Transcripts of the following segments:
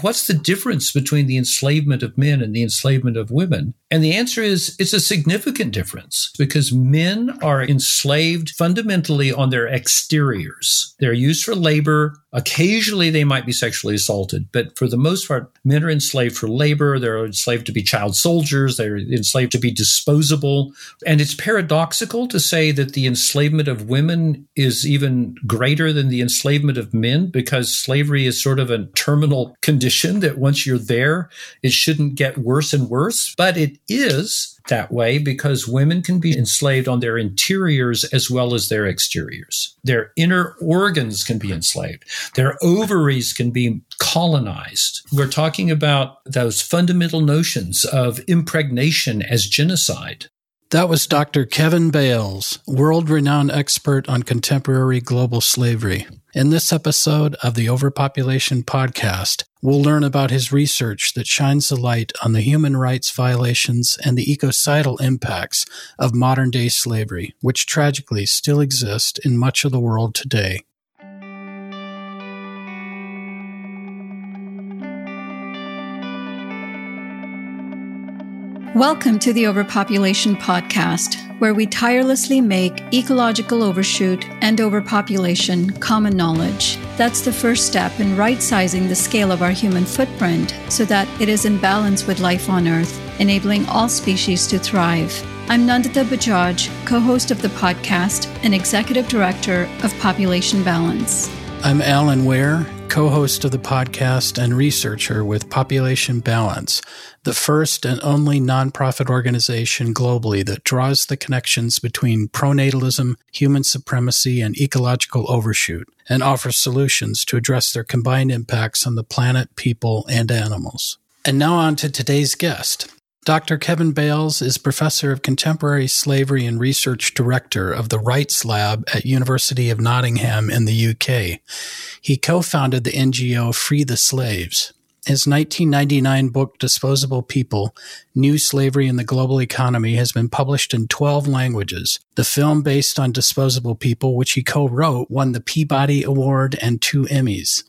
what's the difference between the enslavement of men and the enslavement of women? And the answer is it's a significant difference because men are enslaved fundamentally on their exteriors. They're used for labor. Occasionally they might be sexually assaulted, but for the most part, men are enslaved for labor. They're enslaved to be child soldiers. They're enslaved to be disposable. And it's paradoxical to say that the enslavement of women is even greater than the enslavement of men because slavery is sort of a terminal condition that once you're there, it shouldn't get worse and worse. But it is that way because women can be enslaved on their interiors as well as their exteriors. Their inner organs can be enslaved. Their ovaries can be colonized. We're talking about those fundamental notions of impregnation as genocide. That was Dr. Kevin Bales, world renowned expert on contemporary global slavery. In this episode of the Overpopulation Podcast, we'll learn about his research that shines a light on the human rights violations and the ecocidal impacts of modern day slavery, which tragically still exist in much of the world today. Welcome to the Overpopulation Podcast, where we tirelessly make ecological overshoot and overpopulation common knowledge. That's the first step in right sizing the scale of our human footprint so that it is in balance with life on Earth, enabling all species to thrive. I'm Nandita Bajaj, co host of the podcast and executive director of Population Balance. I'm Alan Ware, co host of the podcast and researcher with Population Balance the first and only nonprofit organization globally that draws the connections between pronatalism, human supremacy, and ecological overshoot, and offers solutions to address their combined impacts on the planet, people, and animals. And now on to today's guest. Dr. Kevin Bales is professor of contemporary slavery and research director of the Rights Lab at University of Nottingham in the UK. He co-founded the NGO Free the Slaves. His 1999 book, Disposable People New Slavery in the Global Economy, has been published in 12 languages. The film based on Disposable People, which he co wrote, won the Peabody Award and two Emmys.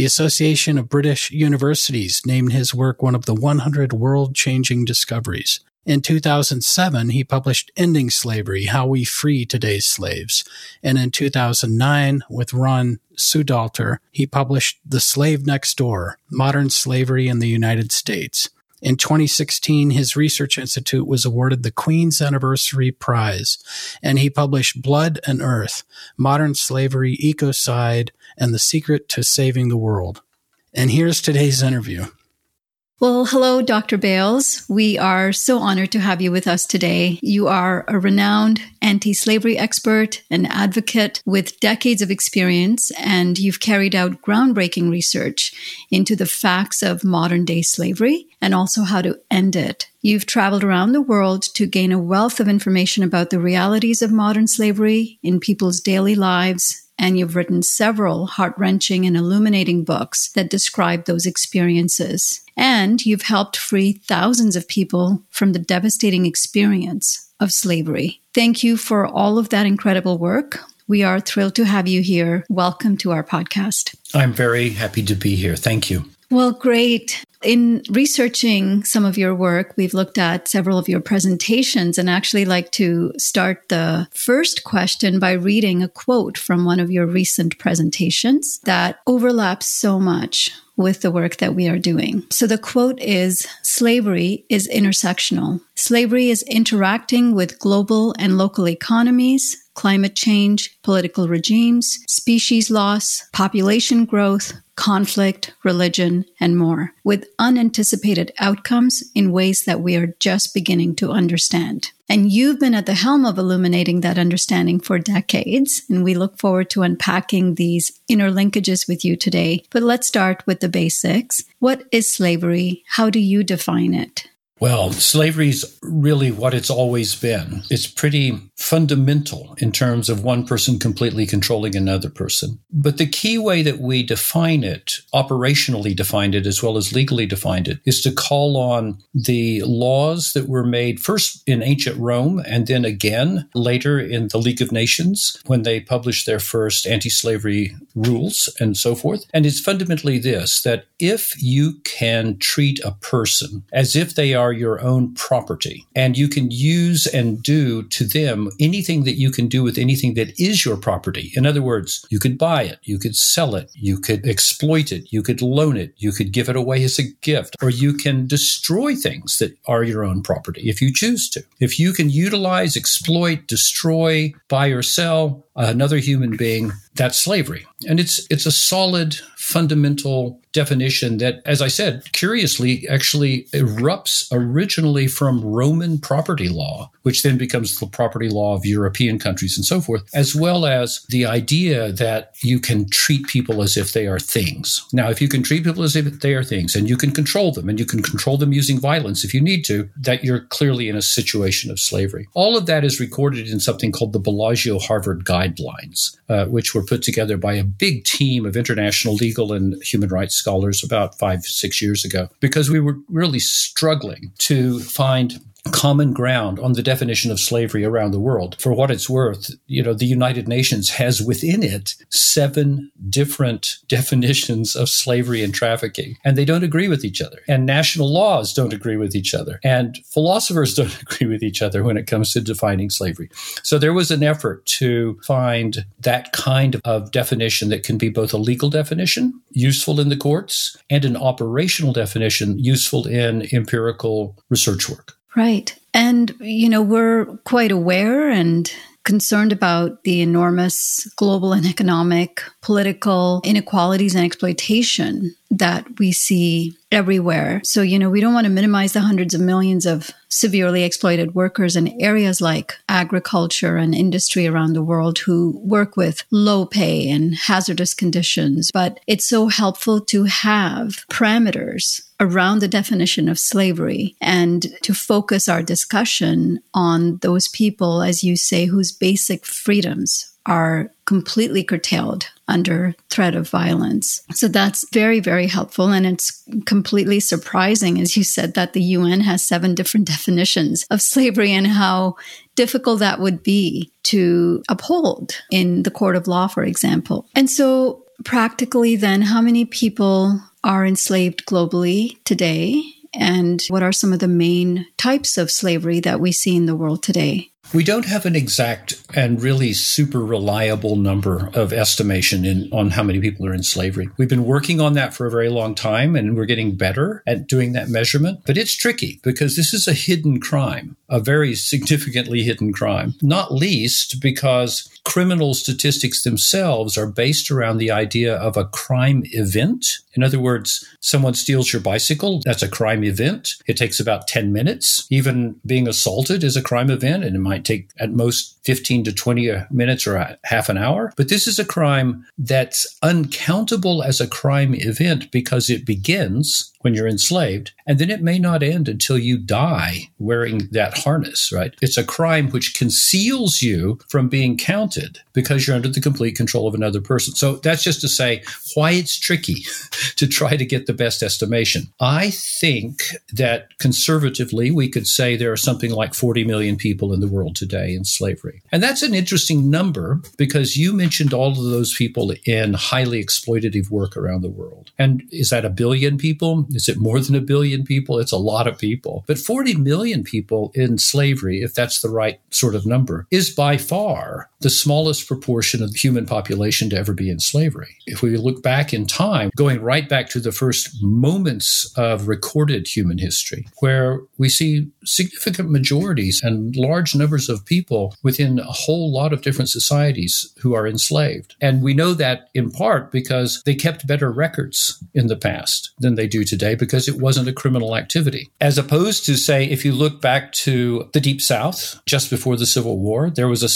The Association of British Universities named his work one of the 100 world changing discoveries. In 2007, he published Ending Slavery How We Free Today's Slaves. And in 2009, with Ron Soodalter, he published The Slave Next Door Modern Slavery in the United States. In 2016, his research institute was awarded the Queen's Anniversary Prize, and he published Blood and Earth Modern Slavery, Ecocide, and the Secret to Saving the World. And here's today's interview. Well, hello, Dr. Bales. We are so honored to have you with us today. You are a renowned anti slavery expert and advocate with decades of experience, and you've carried out groundbreaking research into the facts of modern day slavery and also how to end it. You've traveled around the world to gain a wealth of information about the realities of modern slavery in people's daily lives and you've written several heart wrenching and illuminating books that describe those experiences. And you've helped free thousands of people from the devastating experience of slavery. Thank you for all of that incredible work. We are thrilled to have you here. Welcome to our podcast. I'm very happy to be here. Thank you. Well, great. In researching some of your work, we've looked at several of your presentations and actually like to start the first question by reading a quote from one of your recent presentations that overlaps so much with the work that we are doing. So the quote is slavery is intersectional. Slavery is interacting with global and local economies, climate change, political regimes, species loss, population growth, conflict, religion, and more, with unanticipated outcomes in ways that we are just beginning to understand. And you've been at the helm of illuminating that understanding for decades, and we look forward to unpacking these inner linkages with you today. But let's start with the basics. What is slavery? How do you define it? Well, slavery is really what it's always been. It's pretty fundamental in terms of one person completely controlling another person. But the key way that we define it, operationally defined it as well as legally defined it, is to call on the laws that were made first in ancient Rome and then again later in the League of Nations when they published their first anti slavery rules and so forth. And it's fundamentally this that if you can treat a person as if they are are your own property. And you can use and do to them anything that you can do with anything that is your property. In other words, you could buy it, you could sell it, you could exploit it, you could loan it, you could give it away as a gift, or you can destroy things that are your own property if you choose to. If you can utilize, exploit, destroy, buy or sell another human being, that's slavery. And it's it's a solid fundamental definition that, as I said, curiously actually erupts originally from Roman property law, which then becomes the property law of European countries and so forth, as well as the idea that you can treat people as if they are things. Now, if you can treat people as if they are things and you can control them and you can control them using violence if you need to, that you're clearly in a situation of slavery. All of that is recorded in something called the Bellagio Harvard Guidelines, uh, which were put together by a big team of international legal and human rights scholars about five, six years ago, because we were really struggling to find common ground on the definition of slavery around the world. For what it's worth, you know, the United Nations has within it seven different definitions of slavery and trafficking, and they don't agree with each other. And national laws don't agree with each other. And philosophers don't agree with each other when it comes to defining slavery. So there was an effort to find that kind of definition that can be both a legal definition, useful in the courts, and an operational definition, useful in empirical research work. Right. And, you know, we're quite aware and concerned about the enormous global and economic, political inequalities and exploitation that we see everywhere. So, you know, we don't want to minimize the hundreds of millions of severely exploited workers in areas like agriculture and industry around the world who work with low pay and hazardous conditions. But it's so helpful to have parameters around the definition of slavery and to focus our discussion on those people, as you say, whose basic freedoms are completely curtailed under threat of violence. So that's very, very helpful. And it's completely surprising, as you said, that the UN has seven different definitions of slavery and how difficult that would be to uphold in the court of law, for example. And so, practically, then, how many people are enslaved globally today? And what are some of the main types of slavery that we see in the world today? We don't have an exact and really super reliable number of estimation in, on how many people are in slavery. We've been working on that for a very long time and we're getting better at doing that measurement, but it's tricky because this is a hidden crime, a very significantly hidden crime, not least because criminal statistics themselves are based around the idea of a crime event. In other words, someone steals your bicycle, that's a crime event. It takes about 10 minutes. Even being assaulted is a crime event, and it might take at most 15 to 20 minutes or a half an hour. But this is a crime that's uncountable as a crime event because it begins when you're enslaved, and then it may not end until you die wearing that harness, right? It's a crime which conceals you from being counted because you're under the complete control of another person. So that's just to say why it's tricky to try to get the best estimation. I think that conservatively, we could say there are something like 40 million people in the world today in slavery. And that's an interesting number because you mentioned all of those people in highly exploitative work around the world. And is that a billion people? Is it more than a billion people? It's a lot of people. But 40 million people in slavery, if that's the right sort of number, is by far the smallest proportion of the human population to ever be in slavery. If we look back in time, going right back to the first moments of recorded human history, where we see significant majorities and large numbers of people with within a whole lot of different societies who are enslaved. And we know that in part because they kept better records in the past than they do today because it wasn't a criminal activity. As opposed to, say, if you look back to the Deep South, just before the Civil War, there was a,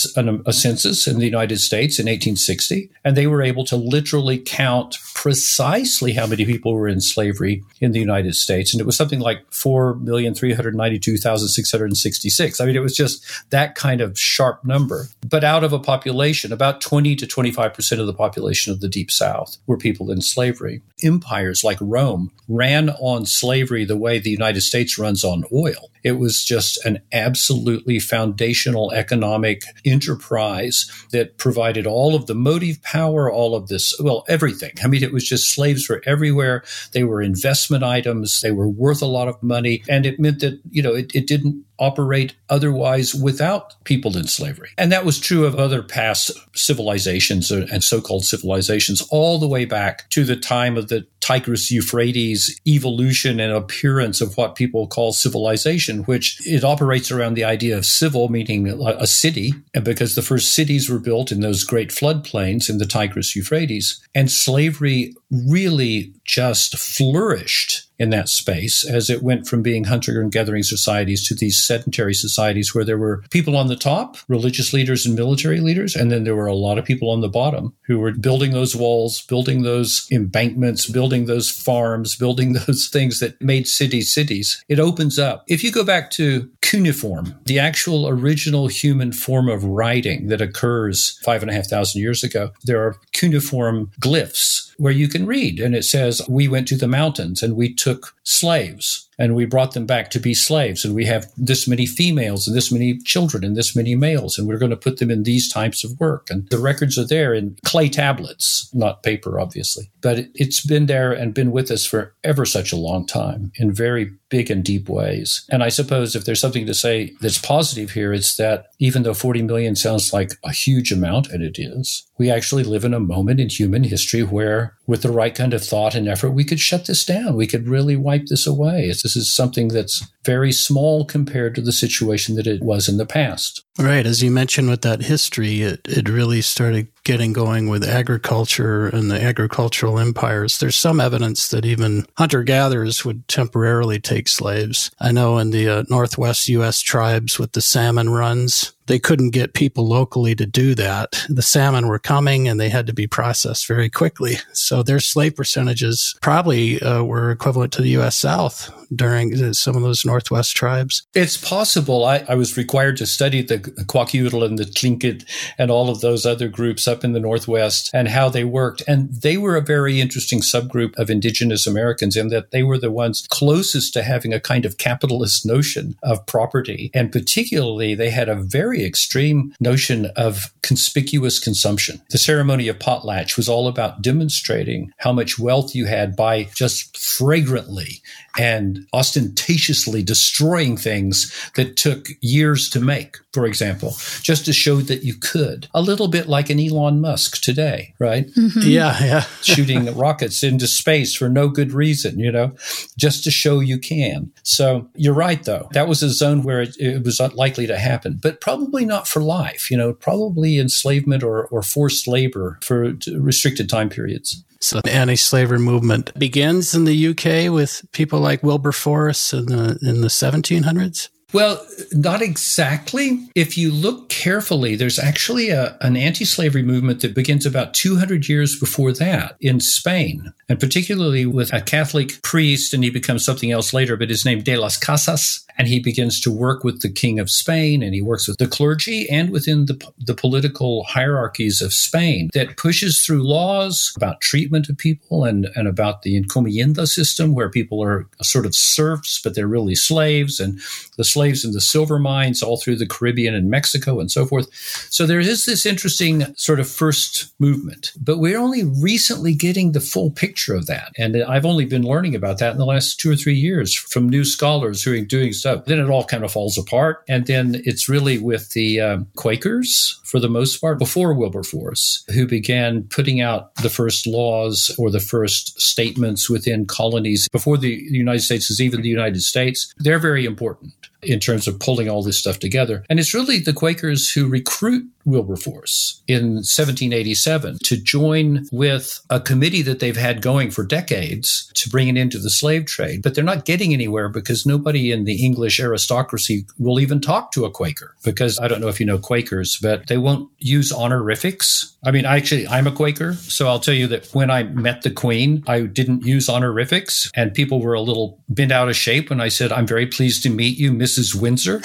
a census in the United States in 1860, and they were able to literally count precisely how many people were in slavery in the United States. And it was something like 4,392,666. I mean, it was just that kind of sharp number. But out of a population, about 20 to 25% of the population of the Deep South were people in slavery. Empires like Rome ran on slavery the way the United States runs on oil. It was just an absolutely foundational economic enterprise that provided all of the motive power, all of this, well, everything. I mean, it was just slaves were everywhere. They were investment items. They were worth a lot of money. And it meant that, you know, it, it didn't operate otherwise without people in slavery. And that was true of other past civilizations uh, and so called civilizations, all the way back to the time of the Tigris Euphrates evolution and appearance of what people call civilization, which it operates around the idea of civil, meaning a city. And because the first cities were built in those great floodplains in the Tigris Euphrates, and slavery really just flourished in that space as it went from being hunter and gathering societies to these sedentary societies where there were people on the top, religious leaders and military leaders, and then there were a lot of people on the bottom who were building those walls, building those embankments, building those farms, building those things that made cities cities. It opens up. If you go back to cuneiform, the actual original human form of writing that occurs five and a half thousand years ago, there are cuneiform glyphs where you can read. And it says, We went to the mountains and we took slaves and we brought them back to be slaves. And we have this many females and this many children and this many males. And we're going to put them in these types of work. And the records are there in clay tablets, not paper, obviously. But it's been there and been with us for ever such a long time in very big and deep ways. And I suppose if there's something to say that's positive here, it's that even though 40 million sounds like a huge amount, and it is, we actually live in a moment in human history where, with the right kind of thought and effort, we could shut this down. We could really wipe this away. It's this is something that's very small compared to the situation that it was in the past. Right. As you mentioned with that history, it, it really started getting going with agriculture and the agricultural empires. There's some evidence that even hunter gatherers would temporarily take slaves. I know in the uh, Northwest U.S. tribes with the salmon runs, they couldn't get people locally to do that. The salmon were coming and they had to be processed very quickly. So their slave percentages probably uh, were equivalent to the U.S. South during some of those Northwest tribes. It's possible. I, I was required to study the Kwakiutl and the Tlingit and all of those other groups up in the Northwest and how they worked. And they were a very interesting subgroup of indigenous Americans in that they were the ones closest to having a kind of capitalist notion of property. And particularly, they had a very very extreme notion of conspicuous consumption. The ceremony of potlatch was all about demonstrating how much wealth you had by just fragrantly and ostentatiously destroying things that took years to make, for example, just to show that you could. A little bit like an Elon Musk today, right? Mm-hmm. Yeah, yeah. Shooting rockets into space for no good reason, you know, just to show you can. So you're right, though. That was a zone where it, it was unlikely to happen, but probably not for life, you know, probably enslavement or, or forced labor for restricted time periods. So the anti-slavery movement begins in the UK with people like Wilberforce in the in the 1700s. Well, not exactly. If you look carefully, there's actually a, an anti slavery movement that begins about 200 years before that in Spain, and particularly with a Catholic priest, and he becomes something else later, but his name De las Casas. And he begins to work with the King of Spain, and he works with the clergy and within the, the political hierarchies of Spain that pushes through laws about treatment of people and, and about the encomienda system, where people are sort of serfs, but they're really slaves, and the slaves in the silver mines all through the Caribbean and Mexico and so forth. So there is this interesting sort of first movement, but we're only recently getting the full picture of that. And I've only been learning about that in the last two or three years from new scholars who are doing stuff. Then it all kind of falls apart. And then it's really with the um, Quakers, for the most part, before Wilberforce, who began putting out the first laws or the first statements within colonies before the United States is even the United States. They're very important. In terms of pulling all this stuff together. And it's really the Quakers who recruit Wilberforce in 1787 to join with a committee that they've had going for decades to bring it into the slave trade. But they're not getting anywhere because nobody in the English aristocracy will even talk to a Quaker because I don't know if you know Quakers, but they won't use honorifics. I mean, actually, I'm a Quaker. So I'll tell you that when I met the Queen, I didn't use honorifics and people were a little bent out of shape when I said, I'm very pleased to meet you, Mrs. Windsor.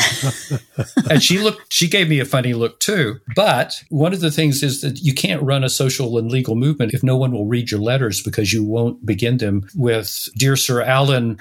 and she looked, she gave me a funny look too. But one of the things is that you can't run a social and legal movement if no one will read your letters because you won't begin them with, Dear Sir Alan,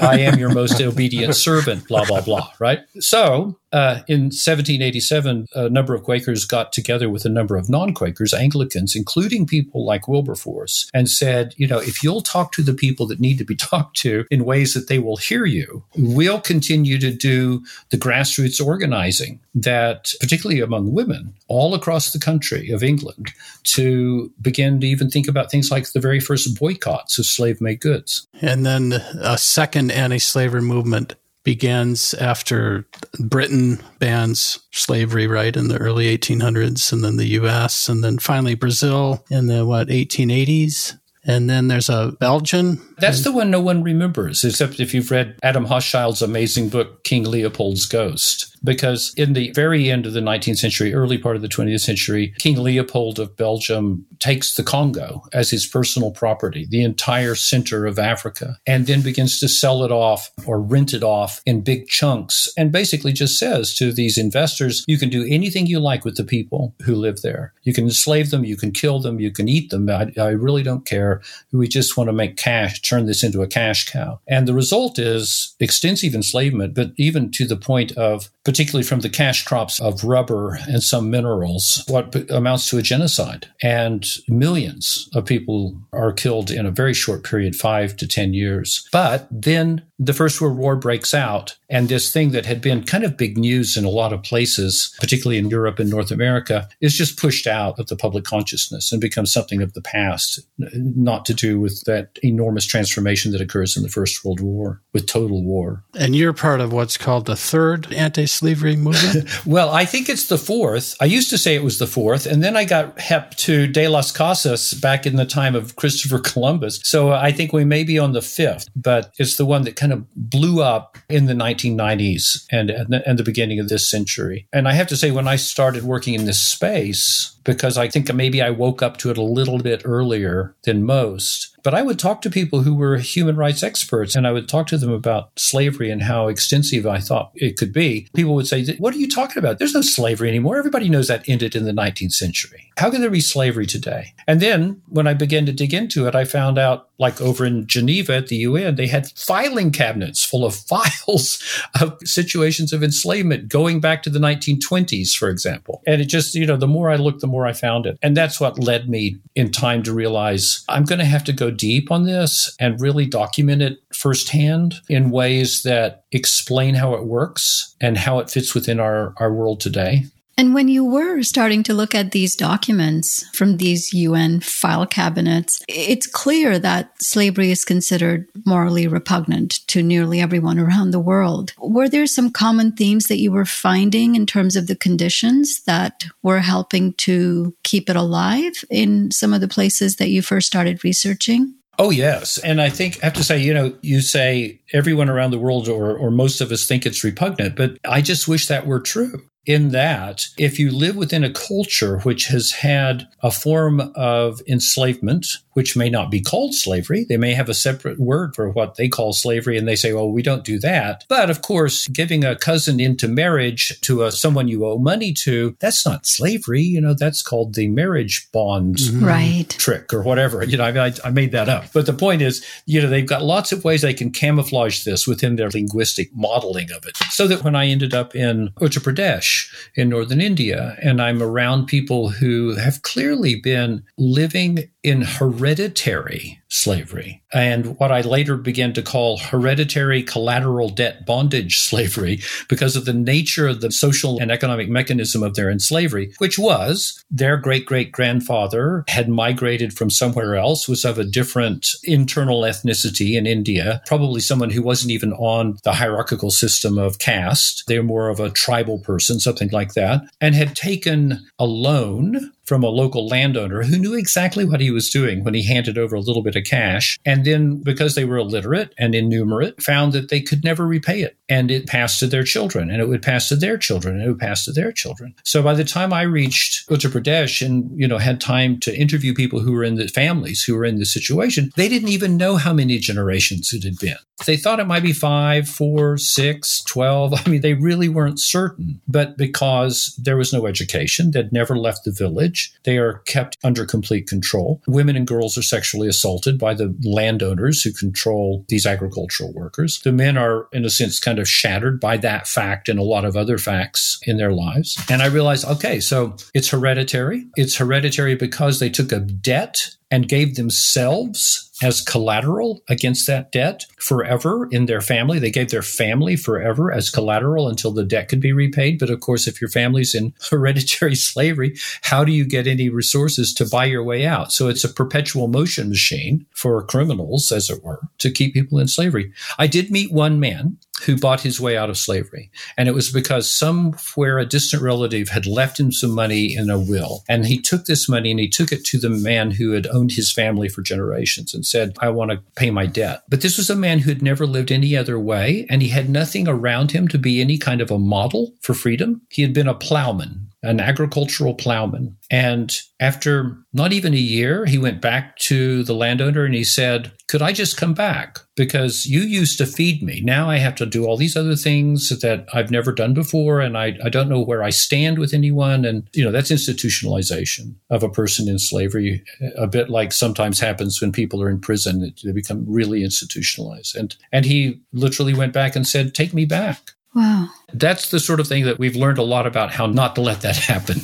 I am your most obedient servant, blah, blah, blah, right? So uh, in 1787, a number of Quakers got together with a number of non Quakers, Anglicans, including people like Wilberforce, and said, you know, if you'll talk to the people that need to be talked to in ways that they will hear you, we'll continue to do the grassroots organizing that, particularly among women all across the country of England, to begin to even think about things like the very first boycotts of slave made goods. And then a second anti slavery movement begins after Britain bans slavery, right, in the early 1800s, and then the US, and then finally Brazil in the, what, 1880s? And then there's a Belgian. That's the one no one remembers, except if you've read Adam Hochschild's amazing book, King Leopold's Ghost because in the very end of the 19th century, early part of the 20th century, King Leopold of Belgium takes the Congo as his personal property, the entire center of Africa, and then begins to sell it off or rent it off in big chunks and basically just says to these investors, you can do anything you like with the people who live there. You can enslave them, you can kill them, you can eat them. I, I really don't care. We just want to make cash, turn this into a cash cow. And the result is extensive enslavement, but even to the point of particularly from the cash crops of rubber and some minerals, what amounts to a genocide. And millions of people are killed in a very short period, five to 10 years. But then the First World War breaks out, and this thing that had been kind of big news in a lot of places, particularly in Europe and North America, is just pushed out of the public consciousness and becomes something of the past, not to do with that enormous transformation that occurs in the First World War with total war. And you're part of what's called the third anti slavery movement? well, I think it's the fourth. I used to say it was the fourth, and then I got hep to De Las Casas back in the time of Christopher Columbus. So uh, I think we may be on the fifth, but it's the one that kind of blew up in the 1990s and, and the, and the beginning of this century. And I have to say, when I started working in this space, because I think maybe I woke up to it a little bit earlier than most, but I would talk to people who were human rights experts and I would talk to them about slavery and how extensive I thought it could be. People would say, What are you talking about? There's no slavery anymore. Everybody knows that ended in the 19th century. How can there be slavery today? And then when I began to dig into it, I found out, like over in Geneva at the UN, they had filing cabinets full of files of situations of enslavement going back to the 1920s, for example. And it just, you know, the more I looked, the more I found it. And that's what led me in time to realize I'm going to have to go deep on this and really document it firsthand in ways that explain how it works and how it fits within our, our world today. And when you were starting to look at these documents from these UN file cabinets, it's clear that slavery is considered morally repugnant to nearly everyone around the world. Were there some common themes that you were finding in terms of the conditions that were helping to keep it alive in some of the places that you first started researching? Oh, yes. And I think I have to say, you know, you say everyone around the world or, or most of us think it's repugnant, but I just wish that were true in that if you live within a culture which has had a form of enslavement, which may not be called slavery, they may have a separate word for what they call slavery, and they say, well, we don't do that. But of course, giving a cousin into marriage to a, someone you owe money to, that's not slavery. You know, that's called the marriage bond mm-hmm. right. trick or whatever. You know, I, mean, I, I made that up. But the point is, you know, they've got lots of ways they can camouflage this within their linguistic modeling of it. So that when I ended up in Uttar Pradesh, in northern India, and I'm around people who have clearly been living in hereditary slavery and what I later began to call hereditary collateral debt bondage slavery because of the nature of the social and economic mechanism of their slavery, which was their great great grandfather had migrated from somewhere else, was of a different internal ethnicity in India, probably someone who wasn't even on the hierarchical system of caste. They were more of a tribal person, something like that, and had taken a loan from a local landowner who knew exactly what he was doing when he handed over a little bit of cash. And then, because they were illiterate and innumerate, found that they could never repay it. And it passed to their children, and it would pass to their children, and it would pass to their children. So by the time I reached Uttar Pradesh and, you know, had time to interview people who were in the families who were in this situation, they didn't even know how many generations it had been. They thought it might be five, four, six, twelve. I mean, they really weren't certain. But because there was no education, they'd never left the village, they are kept under complete control. Women and girls are sexually assaulted by the landowners who control these agricultural workers. The men are, in a sense, kind of shattered by that fact and a lot of other facts in their lives. And I realized, okay, so it's hereditary. It's hereditary because they took a debt and gave themselves as collateral against that debt forever in their family. They gave their family forever as collateral until the debt could be repaid. But of course, if your family's in hereditary slavery, how do you get any resources to buy your way out? So it's a perpetual motion machine for criminals, as it were, to keep people in slavery. I did meet one man who bought his way out of slavery. And it was because somewhere a distant relative had left him some money in a will. And he took this money and he took it to the man who had owned his family for generations and said, I want to pay my debt. But this was a man who had never lived any other way. And he had nothing around him to be any kind of a model for freedom. He had been a plowman an agricultural plowman. And after not even a year, he went back to the landowner and he said, Could I just come back? Because you used to feed me. Now I have to do all these other things that I've never done before. And I, I don't know where I stand with anyone. And, you know, that's institutionalization of a person in slavery, a bit like sometimes happens when people are in prison. They become really institutionalized. And, and he literally went back and said, Take me back. Wow. That's the sort of thing that we've learned a lot about how not to let that happen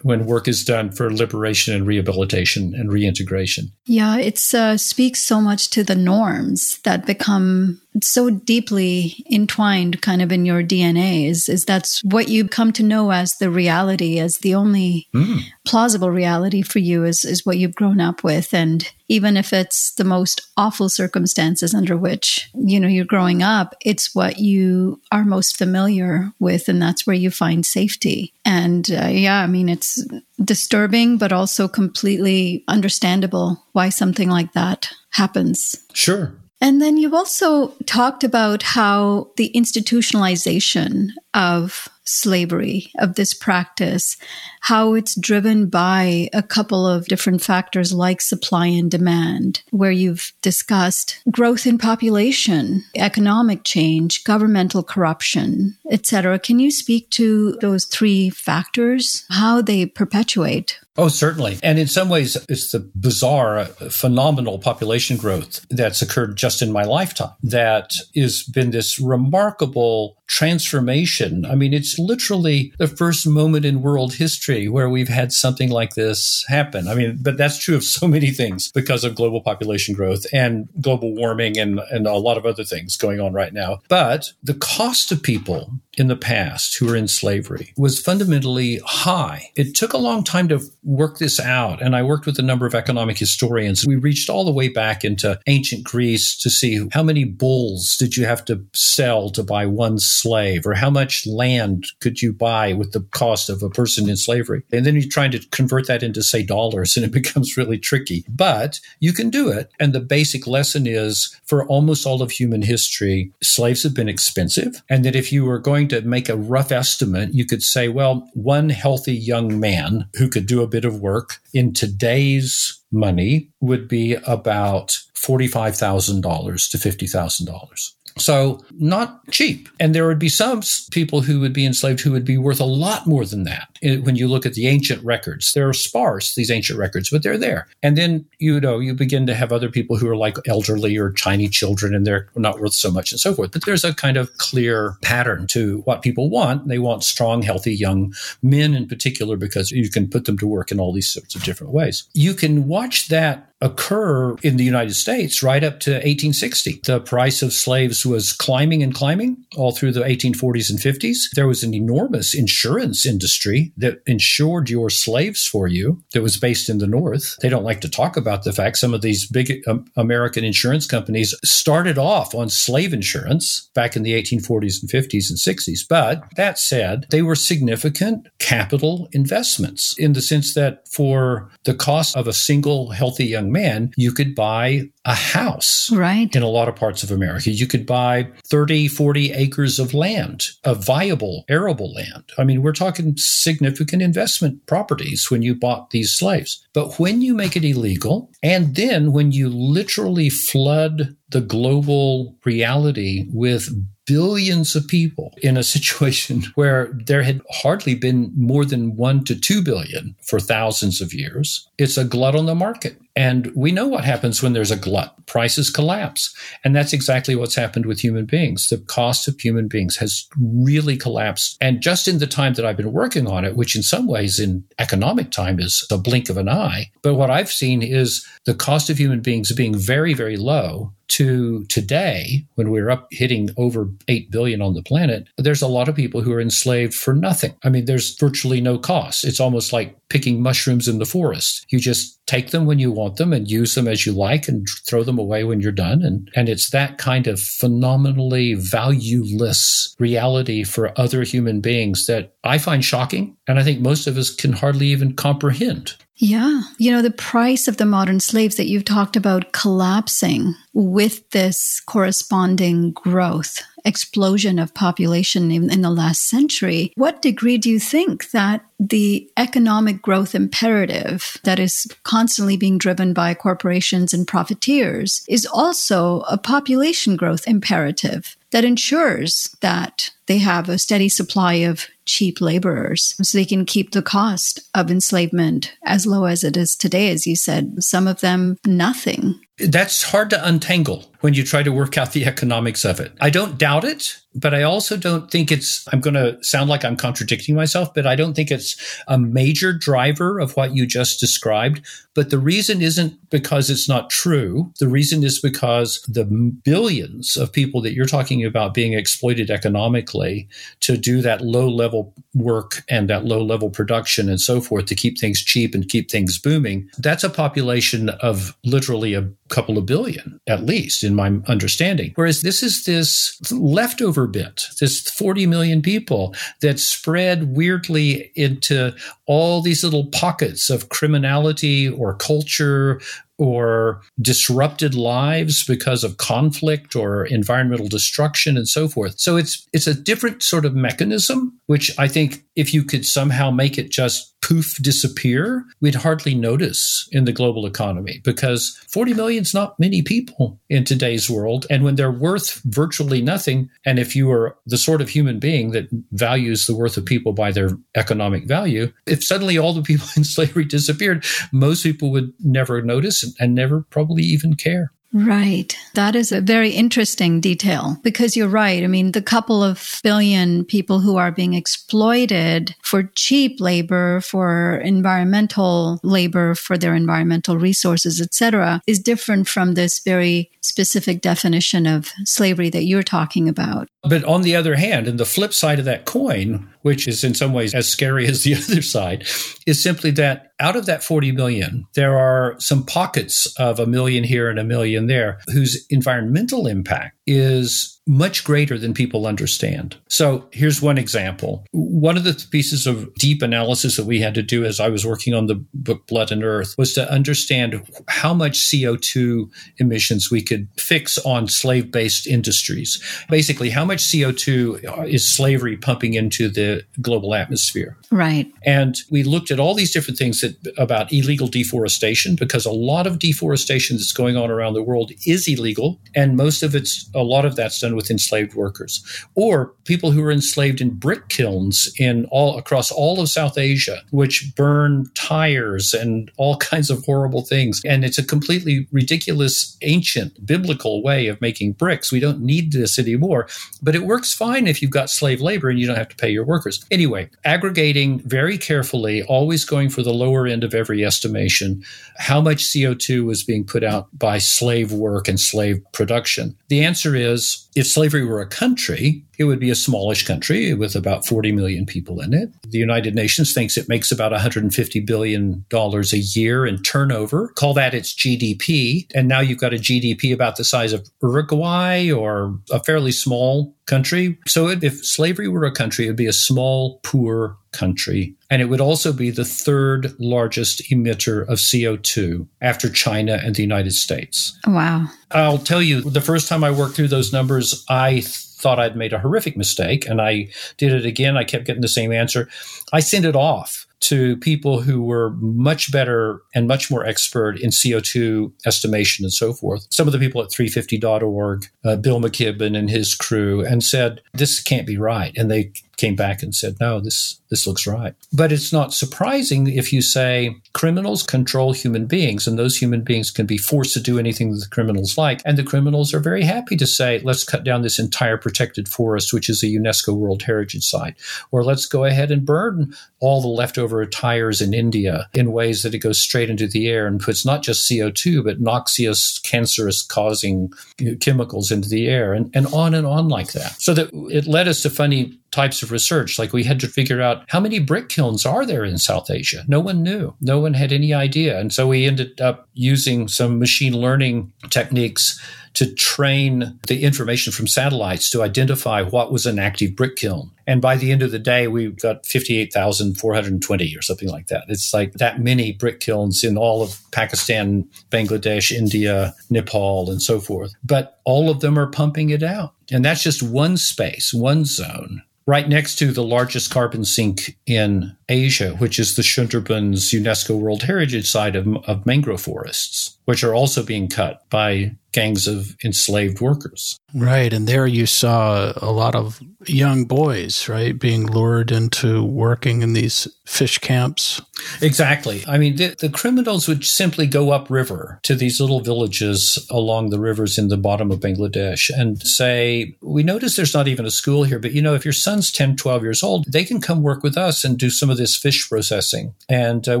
when work is done for liberation and rehabilitation and reintegration. Yeah, it uh, speaks so much to the norms that become so deeply entwined kind of in your DNA is, is that's what you come to know as the reality, as the only mm. plausible reality for you is, is what you've grown up with. And even if it's the most awful circumstances under which, you know, you're growing up, it's what you are most familiar with. And that's where you find safety. And uh, yeah, I mean, it's disturbing, but also completely understandable why something like that happens. Sure. And then you've also talked about how the institutionalization of slavery, of this practice, how it's driven by a couple of different factors like supply and demand, where you've discussed growth in population, economic change, governmental corruption, etc. Can you speak to those three factors, how they perpetuate Oh, certainly. And in some ways, it's the bizarre, uh, phenomenal population growth that's occurred just in my lifetime that has been this remarkable transformation. I mean, it's literally the first moment in world history where we've had something like this happen. I mean, but that's true of so many things because of global population growth and global warming and, and a lot of other things going on right now. But the cost of people in the past who were in slavery was fundamentally high. It took a long time to work this out. And I worked with a number of economic historians. We reached all the way back into ancient Greece to see how many bulls did you have to sell to buy one slave, or how much land could you buy with the cost of a person in slavery. And then you're trying to convert that into, say, dollars, and it becomes really tricky. But you can do it. And the basic lesson is for almost all of human history, slaves have been expensive. And that if you were going to make a rough estimate, you could say, well, one healthy young man who could do a bit of work in today's money would be about $45,000 to $50,000. So not cheap. And there would be some people who would be enslaved who would be worth a lot more than that. Eh, when you look at the ancient records, they're sparse, these ancient records, but they're there. And then, you know, oh, you begin to have other people who are like elderly or tiny children and they're not worth so much and so forth. But there's a kind of clear pattern to what people want. They want strong, healthy young men in particular because you can put them to work in all these sorts of different ways. You can watch that occur in the United States right up to 1860. The price of slaves was climbing and climbing all through the 1840s and 50s. There was an enormous insurance industry that insured your slaves for you that was based in the North. They don't like to talk about the fact some of these big um, American insurance companies started off on slave insurance back in the 1840s and 50s and 60s. But that said, they were significant capital investments in the sense that for the cost of a single healthy young man, you could buy a house. Right. In a lot of parts of America, you could buy 30, 40 acres of land, of viable, arable land. I mean, we're talking significant investment properties when you bought these slaves. But when you make it illegal, and then when you literally flood the global reality with billions of people in a situation where there had hardly been more than one to two billion for thousands of years. It's a glut on the market. And we know what happens when there's a glut. Prices collapse. And that's exactly what's happened with human beings. The cost of human beings has really collapsed. And just in the time that I've been working on it, which in some ways in economic time is a blink of an eye, but what I've seen is the cost of human beings being very, very low to today when we're up hitting over 8 billion on the planet there's a lot of people who are enslaved for nothing i mean there's virtually no cost it's almost like picking mushrooms in the forest. You just take them when you want them and use them as you like and throw them away when you're done. And and it's that kind of phenomenally valueless reality for other human beings that i find shocking and i think most of us can hardly even comprehend. Yeah. You know, the price of the modern slaves that you've talked about collapsing with this corresponding growth, explosion of population in, in, the last century. What degree do you think that the economic growth imperative that is constantly being driven by corporations and profiteers is also a population growth imperative that ensures that they have a steady supply of cheap laborers so they can keep the cost of enslavement as low as it is today, as you said. Some of them, nothing. That's hard to untangle when you try to work out the economics of it. I don't doubt it, but I also don't think it's, I'm going to sound like I'm contradicting myself, but I don't think it's a major driver of what you just described. But the reason isn't because it's not true. The reason is because the billions of people that you're talking about being exploited economically to do that low level work and that low level production and so forth to keep things cheap and keep things booming, that's a population of literally a couple of billion, at least in my understanding. Whereas this is this leftover bit, this 40 million people that spread weirdly into all these little pockets of criminality or culture or disrupted lives because of conflict or environmental destruction and so forth. So it's it's a different sort of mechanism which I think if you could somehow make it just poof disappear, we'd hardly notice in the global economy because 40 million is not many people in today's world. And when they're worth virtually nothing, and if you are the sort of human being that values the worth of people by their economic value, if suddenly all the people in slavery disappeared, most people would never notice and never probably even care. Right. That is a very interesting detail because you're right. I mean, the couple of billion people who are being exploited for cheap labor, for environmental labor, for their environmental resources, etc., is different from this very specific definition of slavery that you're talking about. But on the other hand, and the flip side of that coin, which is in some ways as scary as the other side, is simply that out of that 40 million, there are some pockets of a million here and a million there whose environmental impact is much greater than people understand. So here's one example. One of the pieces of deep analysis that we had to do as I was working on the book Blood and Earth was to understand how much CO2 emissions we could fix on slave based industries. Basically, how much much CO2 is slavery pumping into the global atmosphere? Right. And we looked at all these different things that, about illegal deforestation because a lot of deforestation that's going on around the world is illegal. And most of it's, a lot of that's done with enslaved workers or people who are enslaved in brick kilns in all across all of South Asia, which burn tires and all kinds of horrible things. And it's a completely ridiculous, ancient, biblical way of making bricks. We don't need this anymore, but it works fine if you've got slave labor and you don't have to pay your workers. Anyway, aggregating very carefully, always going for the lower end of every estimation, how much CO2 was being put out by slave work and slave production. The answer is if slavery were a country, it would be a smallish country with about 40 million people in it. The United Nations thinks it makes about $150 billion a year in turnover. Call that its GDP. And now you've got a GDP about the size of Uruguay or a fairly small country. So if slavery were a country, it would be a small, poor country. And it would also be the third largest emitter of CO2 after China and the United States. Wow. I'll tell you, the first time I worked through those numbers, I thought I'd made a horrific mistake and I did it again. I kept getting the same answer. I sent it off to people who were much better and much more expert in CO2 estimation and so forth. Some of the people at 350.org, uh, Bill McKibben and his crew, and said, This can't be right. And they came back and said, no, this, this looks right. But it's not surprising if you say criminals control human beings and those human beings can be forced to do anything that the criminals like. And the criminals are very happy to say, let's cut down this entire protected forest, which is a UNESCO World Heritage Site. Or let's go ahead and burn all the leftover tires in India in ways that it goes straight into the air and puts not just CO2, but noxious, cancerous causing chemicals into the air and, and on and on like that. So that it led us to funny types of research. Like we had to figure out how many brick kilns are there in South Asia. No one knew. No one had any idea. And so we ended up using some machine learning techniques to train the information from satellites to identify what was an active brick kiln. And by the end of the day, we got 58,420 or something like that. It's like that many brick kilns in all of Pakistan, Bangladesh, India, Nepal, and so forth. But all of them are pumping it out. And that's just one space, one zone right next to the largest carbon sink in Asia, which is the Sundarbans UNESCO World Heritage Site of, of mangrove forests, which are also being cut by gangs of enslaved workers. Right. And there you saw a lot of young boys, right, being lured into working in these fish camps. Exactly. I mean, the, the, criminals would simply go upriver to these little villages along the rivers in the bottom of Bangladesh and say, We notice there's not even a school here, but you know, if your son's 10, 12 years old, they can come work with us and do some of this fish processing. And uh,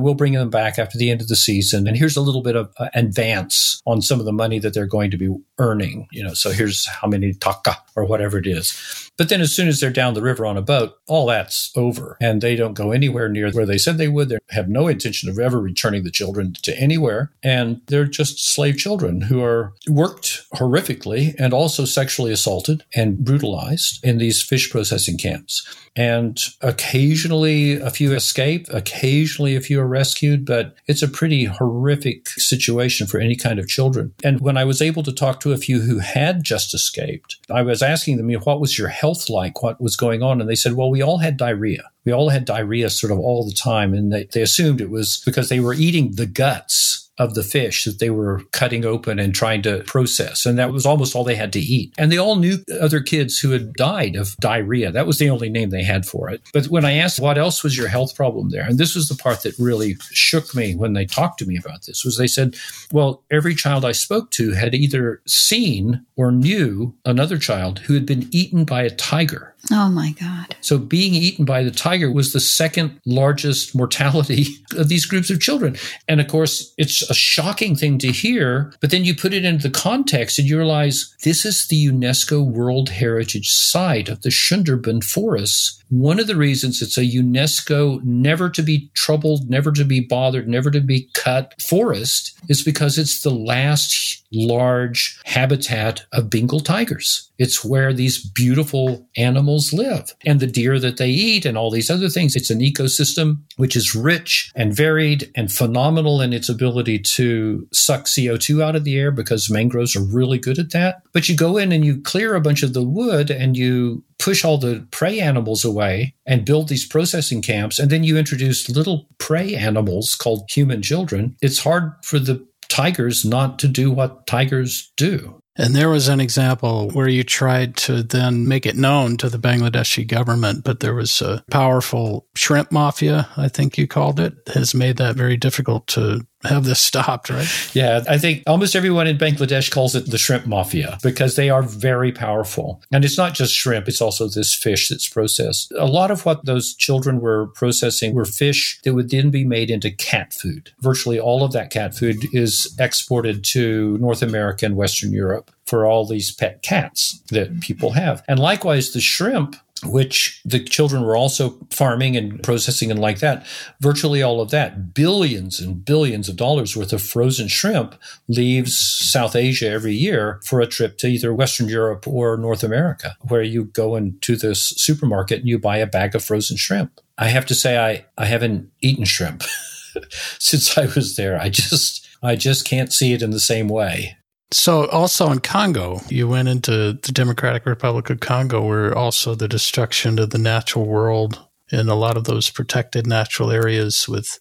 we'll bring them back after the end of the season. And here's a little bit of uh, advance on some of the money that they're going to be earning. You know, so here's how many taka or whatever it is. But then as soon as they're down the river on a boat, all that's over and they don't go anywhere near where they said they would. They have no intention of ever returning the children to anywhere. And they're just slave children who are worked horrifically and also sexually assaulted and brutalized in these fish processing camps. And occasionally a few escape, occasionally a few are rescued, but it's a pretty horrific situation for any kind of children. And when I was able to talk to a few who had just escaped, I was asking them, what was your health like? What was going on? And they said, well, we all had diarrhea. We all had diarrhea sort of all the time. And they, they assumed it was because they were eating the guts of the fish that they were cutting open and trying to process. And that was almost all they had to eat. And they all knew other kids who had died of diarrhea. That was the only name they had for it. But when I asked what else was your health problem there, and this was the part that really shook me when they talked to me about this, was they said, well, every child I spoke to had either seen or knew another child who had been eaten by a tiger Oh my God. So being eaten by the tiger was the second largest mortality of these groups of children. And of course, it's a shocking thing to hear, but then you put it into the context and you realize this is the UNESCO World Heritage Site of the Sundarban forests. One of the reasons it's a UNESCO never to be troubled, never to be bothered, never to be cut forest is because it's the last large habitat of Bengal tigers. It's where these beautiful animals live and the deer that they eat and all these other things. It's an ecosystem which is rich and varied and phenomenal in its ability to suck CO2 out of the air because mangroves are really good at that. But you go in and you clear a bunch of the wood and you push all the prey animals away and build these processing camps. And then you introduce little prey animals called human children. It's hard for the tigers not to do what tigers do. And there was an example where you tried to then make it known to the Bangladeshi government, but there was a powerful shrimp mafia, I think you called it, has made that very difficult to have this stopped, right? Yeah, I think almost everyone in Bangladesh calls it the shrimp mafia because they are very powerful. And it's not just shrimp, it's also this fish that's processed. A lot of what those children were processing were fish that would then be made into cat food. Virtually all of that cat food is exported to North America and Western Europe for all these pet cats that mm-hmm. people have. And likewise, the shrimp which the children were also farming and processing and like that. Virtually all of that, billions and billions of dollars worth of frozen shrimp leaves South Asia every year for a trip to either Western Europe or North America, where you go into this supermarket and you buy a bag of frozen shrimp. I have to say, I, I haven't eaten shrimp since I was there. I just, I just can't see it in the same way. So, also in Congo, you went into the Democratic Republic of Congo, where also the destruction of the natural world in a lot of those protected natural areas with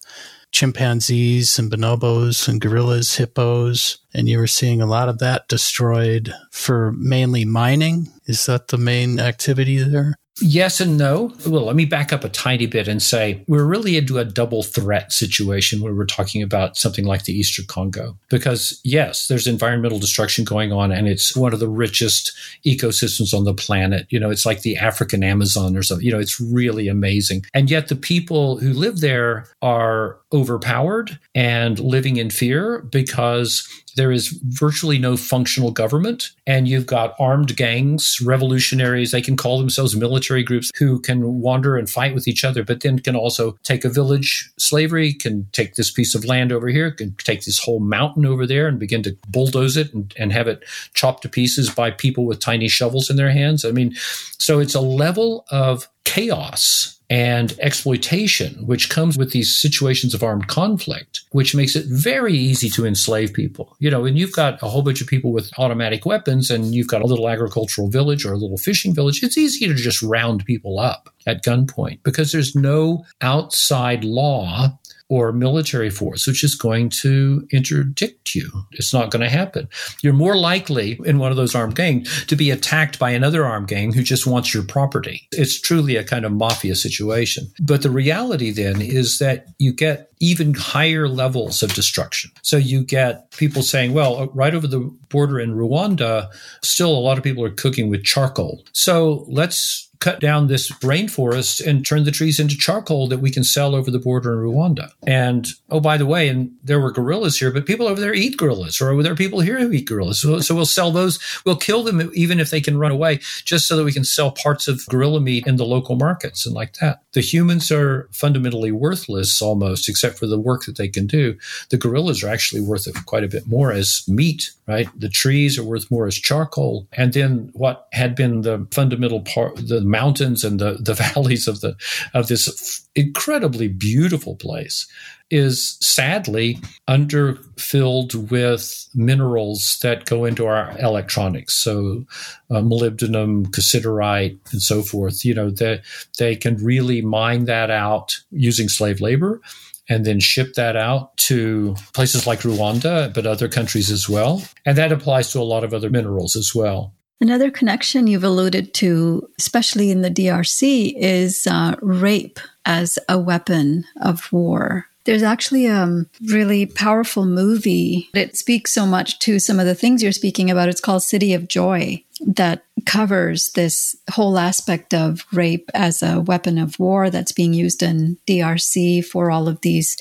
chimpanzees and bonobos and gorillas, hippos, and you were seeing a lot of that destroyed for mainly mining. Is that the main activity there? Yes and no. Well, let me back up a tiny bit and say we're really into a double threat situation where we're talking about something like the Eastern Congo. Because, yes, there's environmental destruction going on, and it's one of the richest ecosystems on the planet. You know, it's like the African Amazon or something. You know, it's really amazing. And yet the people who live there are overpowered and living in fear because there is virtually no functional government, and you've got armed gangs, revolutionaries. They can call themselves military groups who can wander and fight with each other, but then can also take a village. Slavery can take this piece of land over here, can take this whole mountain over there, and begin to bulldoze it and, and have it chopped to pieces by people with tiny shovels in their hands. I mean, so it's a level of chaos and exploitation, which comes with these situations of armed conflict, which makes it very easy to enslave people. You know, and you've got a whole bunch of people with automatic weapons and you've got a little agricultural village or a little fishing village. It's easy to just round people up at gunpoint because there's no outside law or military force, which is going to interdict you. It's not going to happen. You're more likely in one of those armed gangs to be attacked by another armed gang who just wants your property. It's truly a kind of mafia situation. But the reality then is that you get even higher levels of destruction. So you get people saying, well, uh, right over the border in Rwanda, still a lot of people are cooking with charcoal. So let's cut down this rainforest and turn the trees into charcoal that we can sell over the border in Rwanda. And oh, by the way, and there were gorillas here, but people over there eat gorillas, or there are people here who eat gorillas. So, so we'll sell those. We'll kill them even if they can run away, just so that we can sell parts of gorilla meat in the local markets and like that. The humans are fundamentally worthless almost, except for the work that they can do. The gorillas are actually worth quite a bit more as meat, right? The trees are worth more as charcoal. And then what had been the fundamental part, the mountains and the, the valleys of the of this incredibly beautiful place is sadly underfilled with minerals that go into our electronics. So, uh, molybdenum, cassiterite, and so forth. You know, they, they can really mine that out using slave labor and then ship that out to places like Rwanda, but other countries as well. And that applies to a lot of other minerals as well. Another connection you've alluded to, especially in the DRC, is uh, rape as a weapon of war. There's actually a really powerful movie that speaks so much to some of the things you're speaking about. It's called City of Joy that covers this whole aspect of rape as a weapon of war that's being used in DRC for all of these,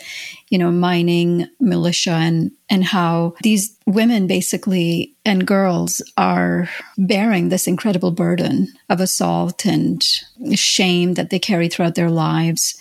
you know, mining militia and and how these women basically and girls are bearing this incredible burden of assault and shame that they carry throughout their lives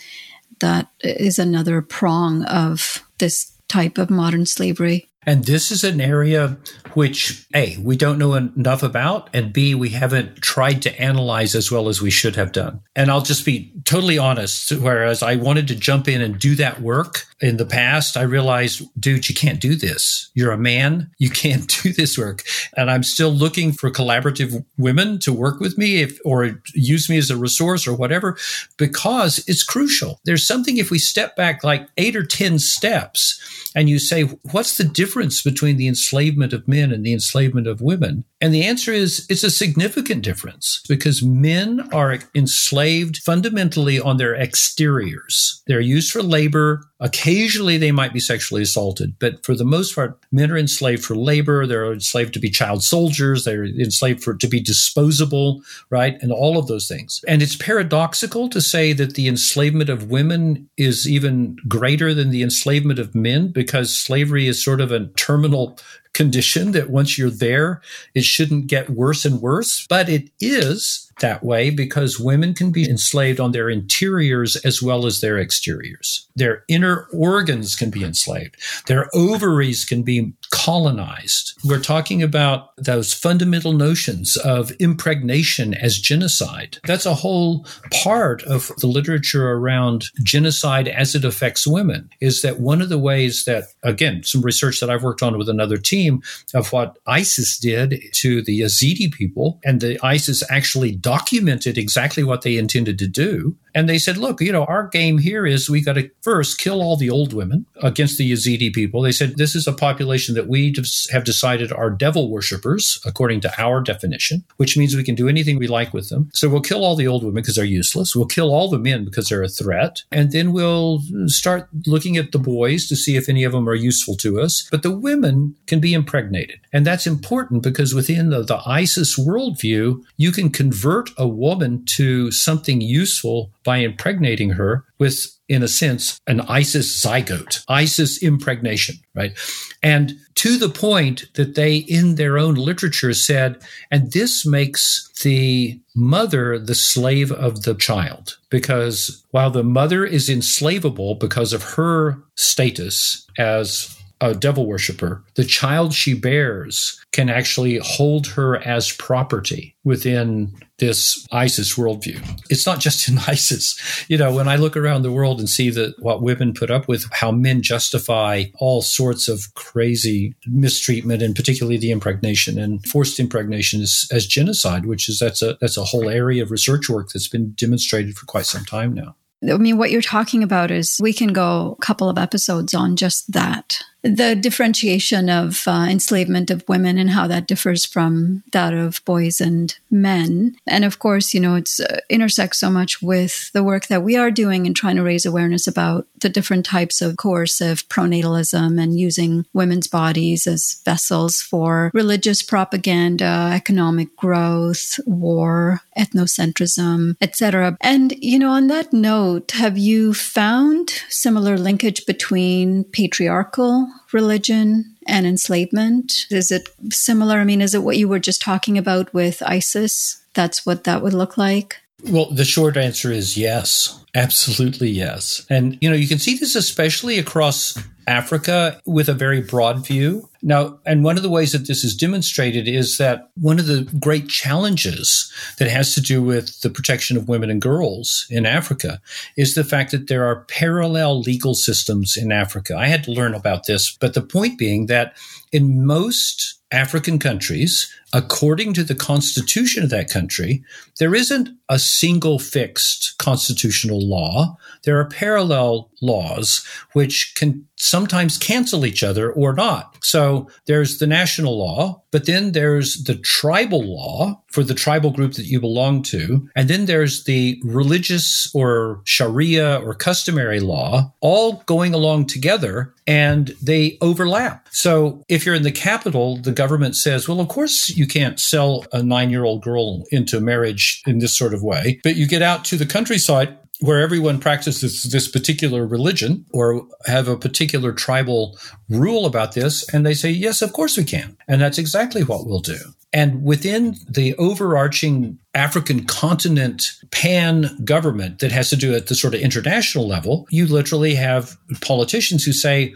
that is another prong of this type of modern slavery. And this is an area which, A, we don't know enough about, and B, we haven't tried to analyze as well as we should have done. And I'll just be totally honest. Whereas I wanted to jump in and do that work in the past, I realized, dude, you can't do this. You're a man. You can't do this work. And I'm still looking for collaborative women to work with me if, or use me as a resource or whatever, because it's crucial. There's something if we step back like eight or 10 steps and you say, what's the difference between the enslavement of men and the enslavement of women? And the answer is it's a significant difference because men are enslaved fundamentally on their exteriors. They're used for labor. Occasionally they might be sexually assaulted, but for the most part, men are enslaved for labor. They're enslaved to be child soldiers. They're enslaved for to be disposable, right? And all of those things. And it's paradoxical to say that the enslavement of women is even greater than the enslavement of men because slavery is sort of a terminal condition that once you're there, it shouldn't get worse and worse, but it is that way because women can be enslaved on their interiors as well as their exteriors. Their inner organs can be enslaved. Their ovaries can be colonized. We're talking about those fundamental notions of impregnation as genocide. That's a whole part of the literature around genocide as it affects women is that one of the ways that, again, some research that I've worked on with another team of what ISIS did to the Yazidi people and the ISIS actually documented exactly what they intended to do. And they said, look, you know, our game here is we got to first kill all the old women against the Yazidi people. They said, this is a population that we have decided are devil worshippers, according to our definition, which means we can do anything we like with them. So we'll kill all the old women because they're useless. We'll kill all the men because they're a threat. And then we'll start looking at the boys to see if any of them are useful to us. But the women can be impregnated. And that's important because within the, the ISIS worldview, you can convert a woman to something useful by impregnating her with, in a sense, an ISIS zygote, ISIS impregnation, right? And to the point that they, in their own literature, said, and this makes the mother the slave of the child. Because while the mother is enslavable because of her status as a devil worshiper, the child she bears can actually hold her as property within this ISIS worldview. It's not just in ISIS. You know, when I look around the world and see that what women put up with, how men justify all sorts of crazy mistreatment and particularly the impregnation and forced impregnation as genocide, which is that's a that's a whole area of research work that's been demonstrated for quite some time now. I mean, what you're talking about is we can go a couple of episodes on just that the differentiation of uh, enslavement of women and how that differs from that of boys and men. And of course, you know, it's uh, intersects so much with the work that we are doing and trying to raise awareness about the different types of coercive pronatalism and using women's bodies as vessels for religious propaganda, economic growth, war, ethnocentrism, etc. And you know, on that note, have you found similar linkage between patriarchal religion and enslavement? Is it similar? I mean, is it what you were just talking about with ISIS? That's what that would look like? Well, the short answer is yes. Absolutely yes. And, you know, you can see this especially across Africa with a very broad view. Now, and one of the ways that this is demonstrated is that one of the great challenges that has to do with the protection of women and girls in Africa is the fact that there are parallel legal systems in Africa. I had to learn about this, but the point being that in most African countries, according to the constitution of that country, there isn't a single fixed constitutional law. There are parallel laws which can sometimes cancel each other or not. So there's the national law, but then there's the tribal law for the tribal group that you belong to. And then there's the religious or Sharia or customary law all going along together and they overlap. So if you're in the capital, the government says, well, of course you can't sell a nine year old girl into marriage in this sort of way. But you get out to the countryside where everyone practices this particular religion or have a particular tribal rule about this. And they say, yes, of course we can. And that's exactly what we'll do. And within the overarching African continent pan government that has to do at the sort of international level, you literally have politicians who say,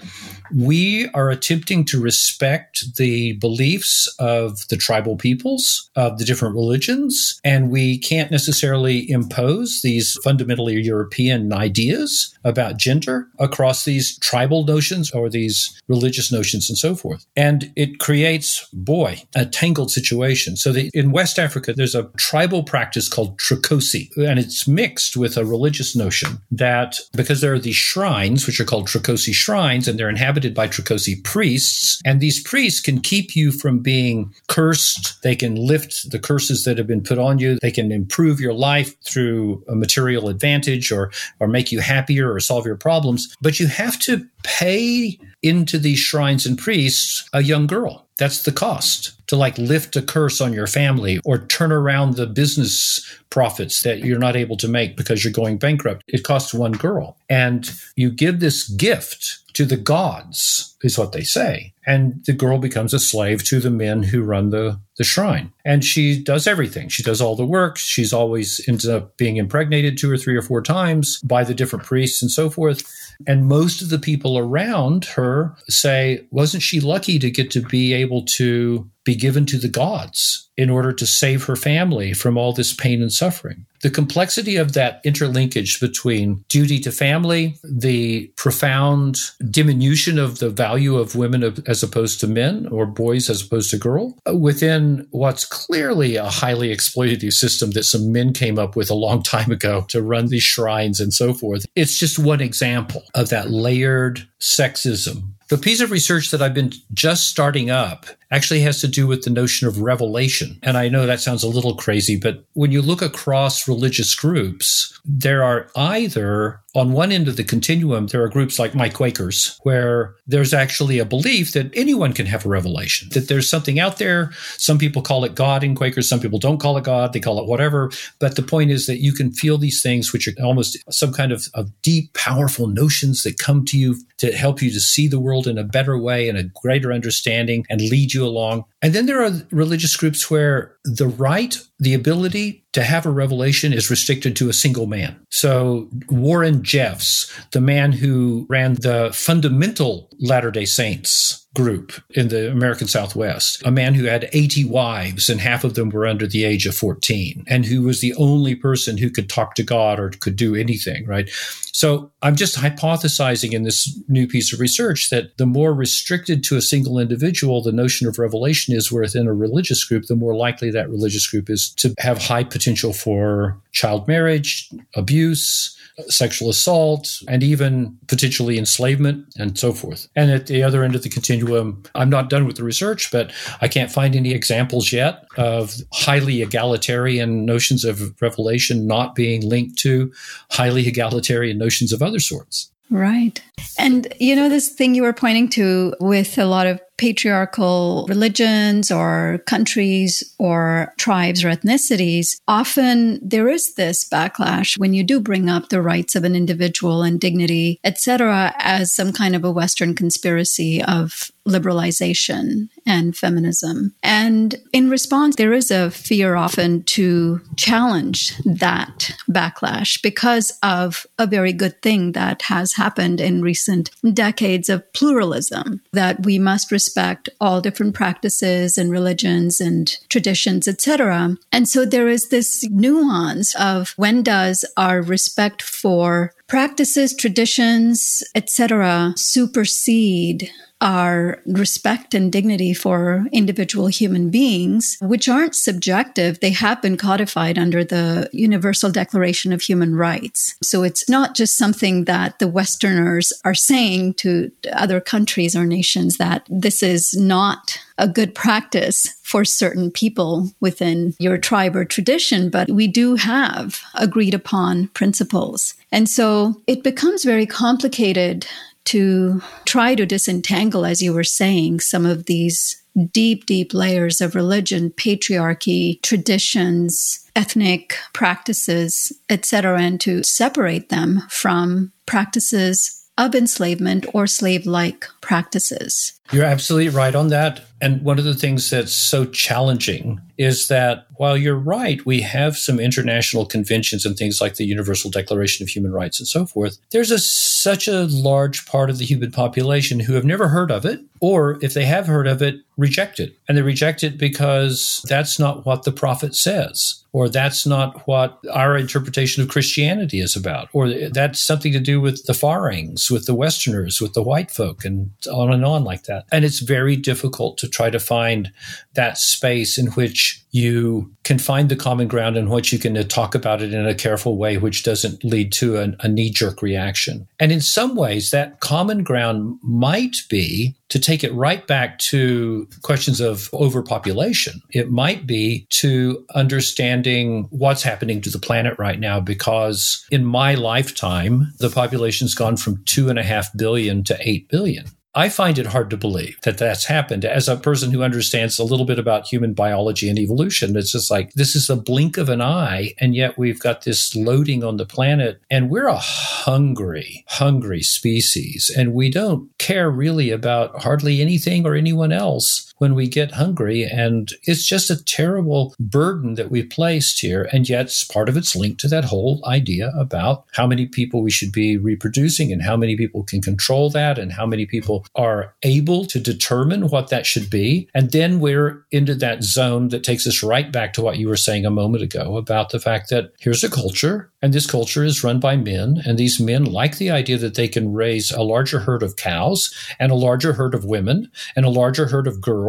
we are attempting to respect the beliefs of the tribal peoples, of the different religions, and we can't necessarily impose these fundamentally European ideas about gender across these tribal notions or these religious notions and so forth. And it creates, boy, a tangled situation. So the, in West Africa, there's a tribal practice called Trokosi, and it's mixed with a religious notion that because there are these shrines, which are called Trokosi shrines, and they're inhabited inhabited by Trokosi priests. And these priests can keep you from being cursed. They can lift the curses that have been put on you. They can improve your life through a material advantage or, or make you happier or solve your problems. But you have to pay into these shrines and priests a young girl. That's the cost to like lift a curse on your family or turn around the business profits that you're not able to make because you're going bankrupt. It costs one girl. And you give this gift to the gods, is what they say. And the girl becomes a slave to the men who run the, the shrine. And she does everything. She does all the work. She's always ends up being impregnated two or three or four times by the different priests and so forth. And most of the people around her say, wasn't she lucky to get to be able to be given to the gods in order to save her family from all this pain and suffering. The complexity of that interlinkage between duty to family, the profound diminution of the value of women as opposed to men or boys as opposed to girl uh, within what's clearly a highly exploitative system that some men came up with a long time ago to run these shrines and so forth. It's just one example of that layered sexism the piece of research that I've been just starting up actually has to do with the notion of revelation. And I know that sounds a little crazy, but when you look across religious groups, there are either on one end of the continuum, there are groups like my Quakers, where there's actually a belief that anyone can have a revelation, that there's something out there. Some people call it God in Quakers, some people don't call it God, they call it whatever. But the point is that you can feel these things, which are almost some kind of, of deep, powerful notions that come to you to help you to see the world in a better way and a greater understanding and lead you along. And then there are religious groups where the right, the ability to have a revelation is restricted to a single man. So Warren Jeffs, the man who ran the fundamental Latter day Saints group in the American Southwest, a man who had 80 wives and half of them were under the age of 14 and who was the only person who could talk to God or could do anything, right? So I'm just hypothesizing in this new piece of research that the more restricted to a single individual the notion of revelation is within a religious group, the more likely that religious group is to have high potential for child marriage, abuse, sexual assault, and even potentially enslavement and so forth. And at the other end of the continuum, I'm not done with the research, but I can't find any examples yet of highly egalitarian notions of revelation not being linked to highly egalitarian notions of other sorts. Right. And you know, this thing you were pointing to with a lot of patriarchal religions or countries or tribes or ethnicities, often there is this backlash when you do bring up the rights of an individual and dignity, etc., as some kind of a Western conspiracy of liberalization and feminism. And in response, there is a fear often to challenge that backlash because of a very good thing that has happened in recent decades of pluralism, that we must respect all different practices and religions and traditions, etc. And so there is this nuance of when does our respect for practices, traditions, etc., supersede our respect and dignity for individual human beings, which aren't subjective. They have been codified under the Universal Declaration of Human Rights. So it's not just something that the Westerners are saying to other countries or nations that this is not a good practice for certain people within your tribe or tradition, but we do have agreed upon principles. And so it becomes very complicated to try to disentangle, as you were saying, some of these deep, deep layers of religion, patriarchy, traditions, ethnic practices, etc., and to separate them from practices of enslavement or slave like practices. You're absolutely right on that. And one of the things that's so challenging is that while you're right, we have some international conventions and things like the Universal Declaration of Human Rights and so forth. There's a, such a large part of the human population who have never heard of it, or if they have heard of it, reject it. And they reject it because that's not what the prophet says or that's not what our interpretation of Christianity is about, or that's something to do with the Farangs, with the Westerners, with the white folk, and on and on like that. And it's very difficult to try to find that space in which you can find the common ground in which you can talk about it in a careful way, which doesn't lead to an, a knee jerk reaction. And in some ways, that common ground might be to take it right back to questions of overpopulation. It might be to understanding what's happening to the planet right now, because in my lifetime, the population's gone from two and a half billion to eight billion. I find it hard to believe that that's happened. As a person who understands a little bit about human biology and evolution, it's just like this is a blink of an eye, and yet we've got this loading on the planet, and we're a hungry, hungry species, and we don't care really about hardly anything or anyone else when we get hungry. And it's just a terrible burden that we've placed here. And yet part of it's linked to that whole idea about how many people we should be reproducing and how many people can control that and how many people are able to determine what that should be. And then we're into that zone that takes us right back to what you were saying a moment ago about the fact that here's a culture and this culture is run by men. And these men like the idea that they can raise a larger herd of cows and a larger herd of women and a larger herd of girls.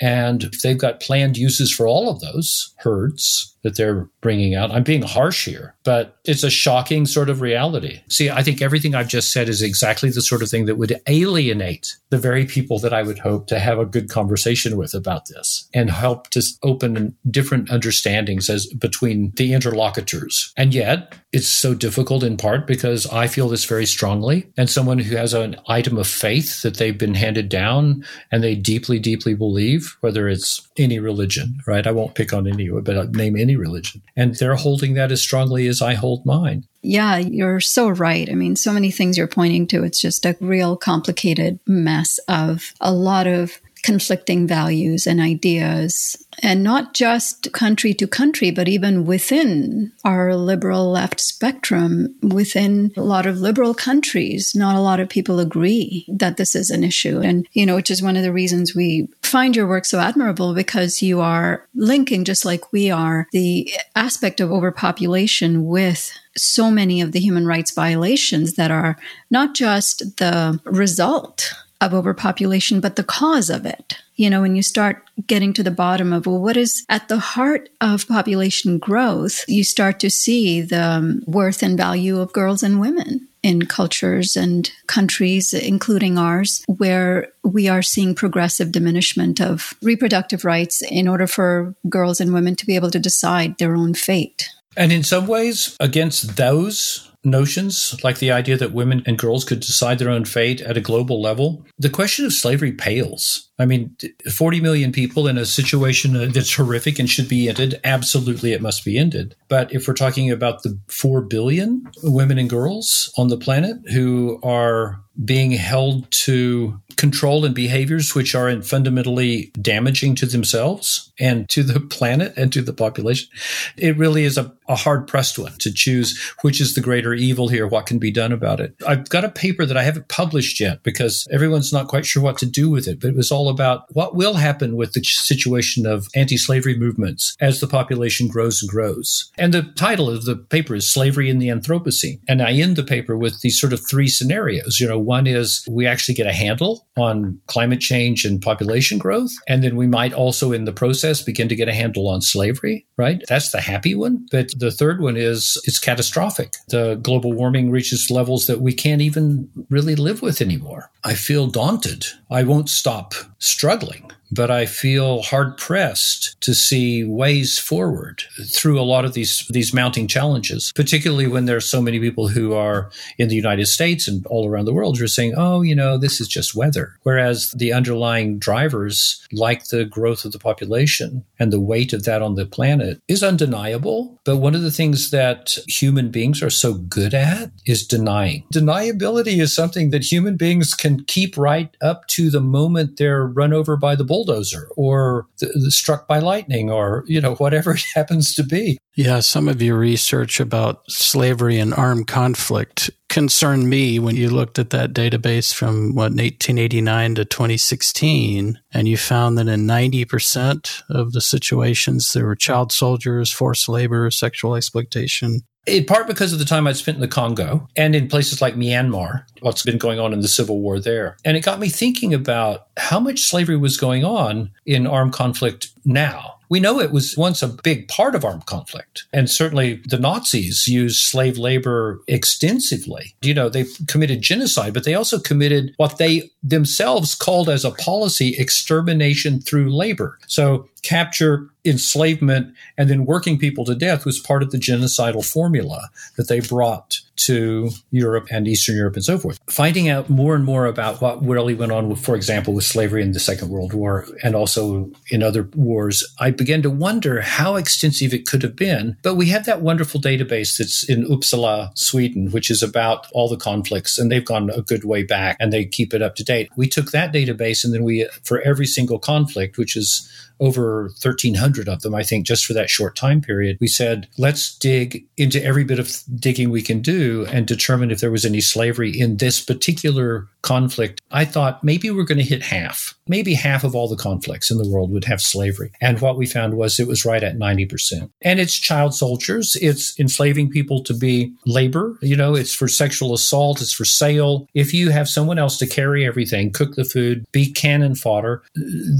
And they've got planned uses for all of those herds that they're bringing out. I'm being harsh here, but it's a shocking sort of reality. See, I think everything I've just said is exactly the sort of thing that would alienate the very people that I would hope to have a good conversation with about this and help to open different understandings as between the interlocutors. And yet, it's so difficult in part because I feel this very strongly. And someone who has an item of faith that they've been handed down and they deeply, deeply believe, whether it's any religion, right? I won't pick on any, but I'll name any religion. And they're holding that as strongly as I hold mine. Yeah, you're so right. I mean, so many things you're pointing to. It's just a real complicated mess of a lot of conflicting values and ideas, and not just country to country, but even within our liberal left spectrum, within a lot of liberal countries, not a lot of people agree that this is an issue. And, you know, which is one of the reasons we find your work so admirable because you are linking, just like we are, the aspect of overpopulation with so many of the human rights violations that are not just the result of overpopulation, but the cause of it. You know, when you start getting to the bottom of, well, what is at the heart of population growth, you start to see the um, worth and value of girls and women in cultures and countries, including ours, where we are seeing progressive diminishment of reproductive rights in order for girls and women to be able to decide their own fate. And in some ways, against those notions, like the idea that women and girls could decide their own fate at a global level, the question of slavery pales. I mean, 40 million people in a situation uh, that's horrific and should be ended. Absolutely, it must be ended. But if we're talking about the 4 billion women and girls on the planet who are being held to control and behaviors which are fundamentally damaging to themselves and to the planet and to the population, it really is a, a hard pressed one to choose which is the greater evil here, what can be done about it. I've got a paper that I haven't published yet because everyone's not quite sure what to do with it, but it was all about what will happen with the situation of anti slavery movements as the population grows and grows. And the title of the paper is Slavery in the Anthropocene. And I end the paper with these sort of three scenarios. You know, one is we actually get a handle on climate change and population growth. And then we might also, in the process, begin to get a handle on slavery, right? That's the happy one. But the third one is it's catastrophic. The global warming reaches levels that we can't even really live with anymore. I feel daunted. I won't stop struggling but I feel hard pressed to see ways forward through a lot of these these mounting challenges, particularly when there are so many people who are in the United States and all around the world who are saying, "Oh, you know, this is just weather," whereas the underlying drivers, like the growth of the population and the weight of that on the planet, is undeniable. But one of the things that human beings are so good at is denying. Deniability is something that human beings can keep right up to the moment they're run over by the bulldozer or th- struck by lightning or, you know, whatever it happens to be. Yeah, some of your research about slavery and armed conflict concerned me when you looked at that database from what 1889 to 2016 and you found that in 90% of the situations there were child soldiers, forced labor, sexual exploitation, in part because of the time I'd spent in the Congo and in places like Myanmar, what's been going on in the civil war there. And it got me thinking about how much slavery was going on in armed conflict now. We know it was once a big part of armed conflict. And certainly the Nazis used slave labor extensively. You know, they committed genocide, but they also committed what they themselves called as a policy extermination through labor. So capture, enslavement, and then working people to death was part of the genocidal formula that they brought to Europe and Eastern Europe and so forth. Finding out more and more about what really went on, with, for example, with slavery in the Second World War and also in other wars, I began to wonder how extensive it could have been. But we have that wonderful database that's in Uppsala, Sweden, which is about all the conflicts, and they've gone a good way back and they keep it up to date. We took that database and then we, for every single conflict, which is over 1,300 of them, I think, just for that short time period. We said, let's dig into every bit of digging we can do and determine if there was any slavery in this particular conflict. I thought maybe we're going to hit half. Maybe half of all the conflicts in the world would have slavery. And what we found was it was right at 90%. And it's child soldiers. It's enslaving people to be labor. You know, it's for sexual assault. It's for sale. If you have someone else to carry everything, cook the food, be cannon fodder,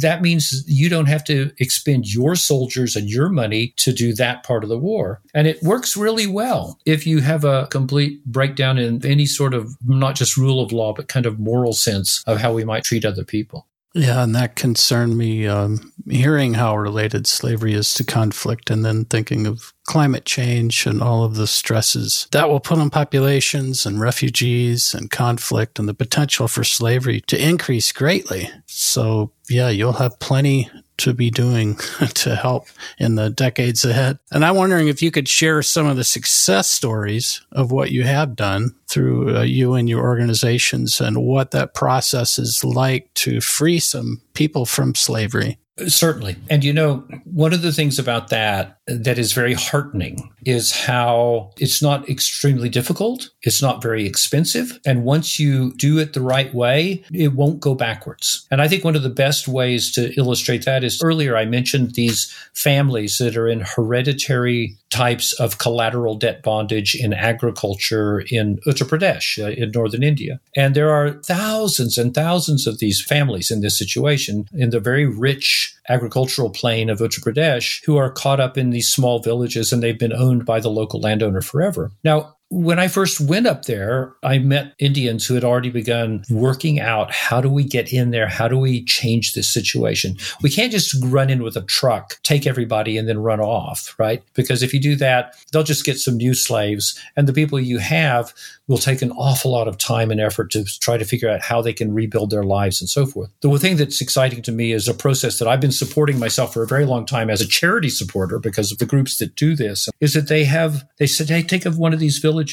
that means you don't have to expend your soldiers and your money to do that part of the war. And it works really well if you have a complete breakdown in any sort of not just rule of law, but kind of moral sense of how we might treat other people. Yeah, and that concerned me um, hearing how related slavery is to conflict and then thinking of climate change and all of the stresses that will put on populations and refugees and conflict and the potential for slavery to increase greatly. So, yeah, you'll have plenty to be doing to help in the decades ahead. And I'm wondering if you could share some of the success stories of what you have done through uh, you and your organizations and what that process is like to free some people from slavery. Certainly. And you know, one of the things about that that is very heartening is how it's not extremely difficult. It's not very expensive. And once you do it the right way, it won't go backwards. And I think one of the best ways to illustrate that is earlier I mentioned these families that are in hereditary types of collateral debt bondage in agriculture in Uttar Pradesh, uh, in northern India. And there are thousands and thousands of these families in this situation in the very rich agricultural plain of Uttar Pradesh who are caught up in these small villages and they've been owned by the local landowner forever. Now, when I first went up there, I met Indians who had already begun working out how do we get in there? How do we change this situation? We can't just run in with a truck, take everybody, and then run off, right? Because if you do that, they'll just get some new slaves, and the people you have will take an awful lot of time and effort to try to figure out how they can rebuild their lives and so forth. The thing that's exciting to me is a process that I've been supporting myself for a very long time as a charity supporter because of the groups that do this is that they have, they said, hey, take of one of these villages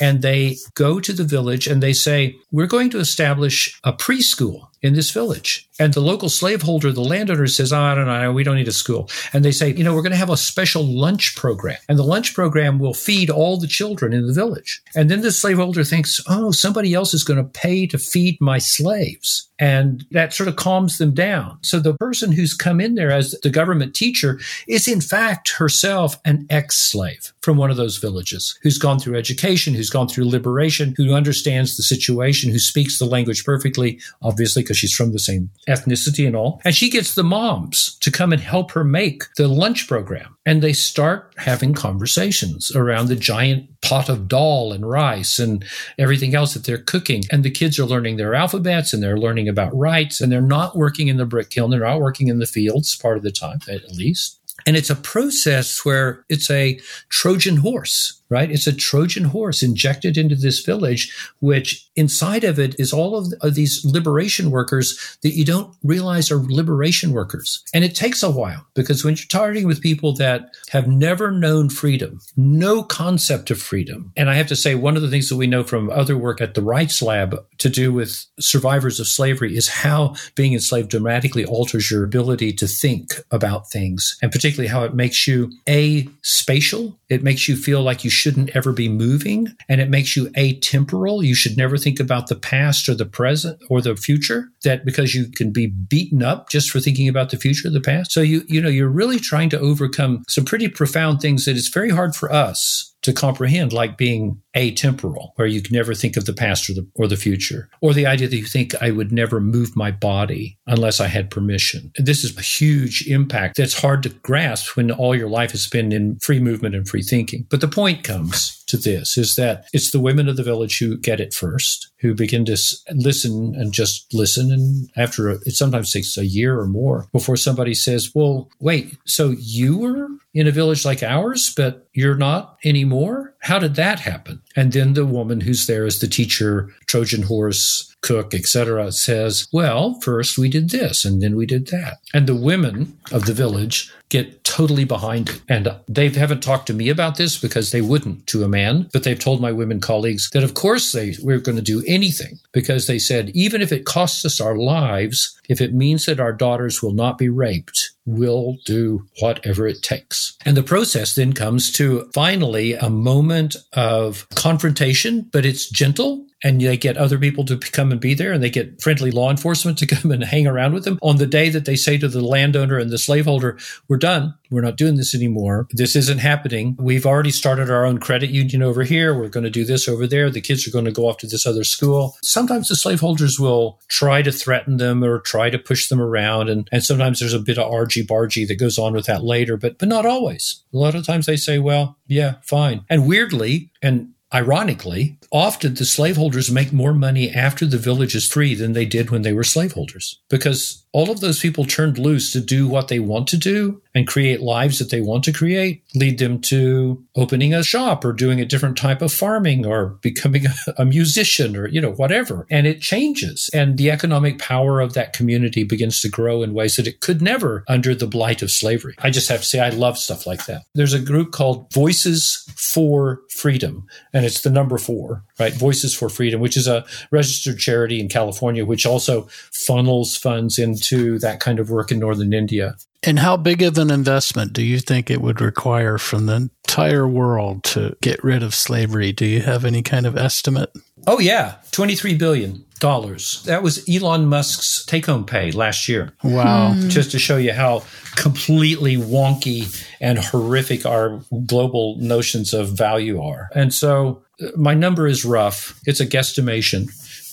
and they go to the village and they say, we're going to establish a preschool in this village. And the local slaveholder, the landowner says, oh, I don't know, we don't need a school. And they say, you know, we're going to have a special lunch program. And the lunch program will feed all the children in the village. And then the slaveholder thinks, oh, somebody else is going to pay to feed my slaves. And that sort of calms them down. So the person who's come in there as the government teacher is in fact herself an ex-slave from one of those villages who's gone through education, who's gone through liberation, who understands the situation, who speaks the language perfectly, obviously because she's from the same ethnicity and all. And she gets the moms to come and help her make the lunch program. And they start having conversations around the giant pot of dal and rice and everything else that they're cooking. And the kids are learning their alphabets and they're learning about rights and they're not working in the brick kiln. They're not working in the fields part of the time, at least. And it's a process where it's a Trojan horse right? It's a Trojan horse injected into this village, which inside of it is all of, of, these liberation workers that you don't realize are liberation workers. And it takes a while because when you're targeting with people that have never known freedom, no concept of freedom. And I have to say, one of the things that we know from other work at the Rights Lab to do with survivors of slavery is how being enslaved dramatically alters your ability to think about things and particularly how it makes you a spatial. It makes you feel like you shouldn't ever be moving and it makes you atemporal. You should never think about the past or the present or the future that because you can be beaten up just for thinking about the future or the past. So you, you know, you're really trying to overcome some pretty profound things that it's very hard for us to comprehend, like being atemporal, where you can never think of the past or the, or the future, or the idea that you think I would never move my body unless I had permission. This is a huge impact that's hard to grasp when all your life has been in free movement and free thinking. But the point comes to this is that it's the women of the village who get it first, who begin to listen and just listen. And after a, it sometimes takes a year or more before somebody says, well, wait, so you were in a village like ours, but you're not anymore? How did that happen? And then the woman who's there as the teacher, Trojan horse, cook, etc., says, Well, first we did this and then we did that. And the women of the village get totally behind it. And they haven't talked to me about this because they wouldn't to a man, but they've told my women colleagues that of course they we're going to do anything because they said even if it costs us our lives, if it means that our daughters will not be raped, we'll do whatever it takes. And the process then comes to finally a moment of confrontation, but it's gentle and they get other people to come and be there and they get friendly law enforcement to come and hang around with them on the day that they say to the landowner and the slaveholder, we're done. We're not doing this anymore. This isn't happening. We've already started our own credit union over here. We're going to do this over there. The kids are going to go off to this other school. Sometimes the slaveholders will try to threaten them or try to push them around. And, and sometimes there's a bit of argy bargy that goes on with that later, but, but not always. A lot of times they say, well, yeah, fine. And weirdly, and Ironically, often the slaveholders make more money after the village is free than they did when they were slaveholders because all of those people turned loose to do what they want to do and create lives that they want to create, lead them to opening a shop or doing a different type of farming or becoming a, musician or, you know, whatever. And it changes. And the economic power of that community begins to grow in ways that it could never under the blight of slavery. I just have to say, I love stuff like that. There's a group called Voices for Freedom, and it's the number four, right? Voices for Freedom, which is a registered charity in California, which also funnels funds into that kind of work in northern India. And how big of an investment do you think it would require from the entire world to get rid of slavery? Do you have any kind of estimate? Oh, yeah. $23 billion. That was Elon Musk's take home pay last year. Wow. Mm. Just to show you how completely wonky and horrific our global notions of value are. And so uh, my number is rough. It's a guesstimation.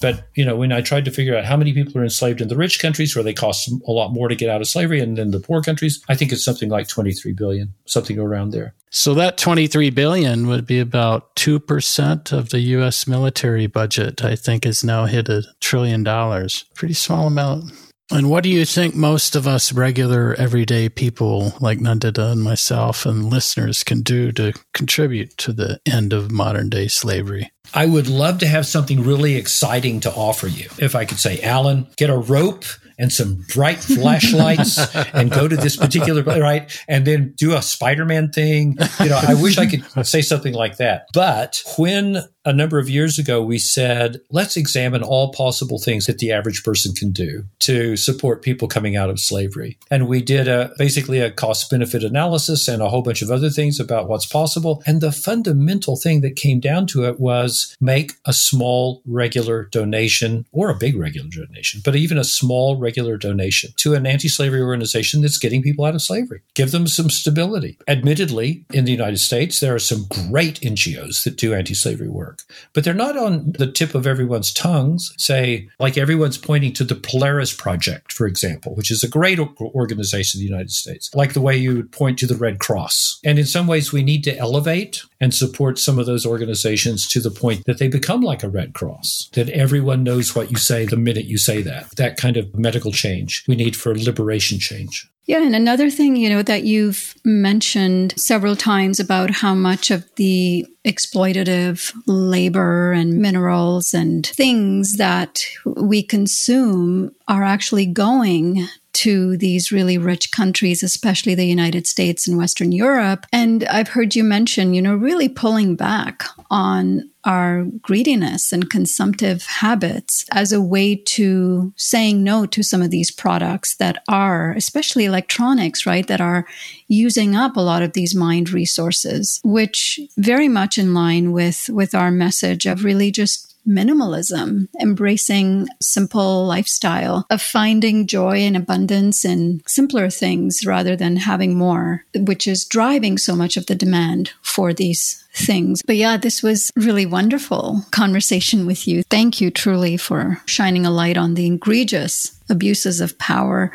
But you know, when I tried to figure out how many people are enslaved in the rich countries where they cost a lot more to get out of slavery, and then the poor countries, I think it's something like 23 billion, something around there. So that 23 billion would be about 2% of the US military budget, I think has now hit a trillion dollars. Pretty small amount. And what do you think most of us regular everyday people like Nandita and myself and listeners can do to contribute to the end of modern day slavery? I would love to have something really exciting to offer you. If I could say, Alan, get a rope and some bright flashlights and go to this particular right and then do a Spider-Man thing. You know, I wish I could say something like that. But when a number of years ago we said, let's examine all possible things that the average person can do to support people coming out of slavery. And we did a basically a cost benefit analysis and a whole bunch of other things about what's possible. And the fundamental thing that came down to it was make a small regular donation or a big regular donation, but even a small regular donation to an anti slavery organization that's getting people out of slavery. Give them some stability. Admittedly, in the United States, there are some great NGOs that do anti slavery work. Work, but they're not on the tip of everyone's tongues. Say, like everyone's pointing to the Polaris Project, for example, which is a great organization in the United States, like the way you would point to the Red Cross. And in some ways, we need to elevate and support some of those organizations to the point that they become like a Red Cross, that everyone knows what you say the minute you say that. That kind of medical change we need for liberation change. Yeah, and another thing, you know, that you've mentioned several times about how much of the exploitative labor and minerals and things that we consume are actually going to these really rich countries, especially the United States and Western Europe. And I've heard you mention, you know, really pulling back on our greediness and consumptive habits as a way to saying no to some of these products that are, especially electronics, right, that are using up a lot of these mined resources, which very much in line with, with our message of really just minimalism, embracing simple lifestyle of finding joy and abundance in simpler things rather than having more, which is driving so much of the demand for these things. But yeah, this was really wonderful conversation with you. Thank you truly for shining a light on the egregious abuses of power,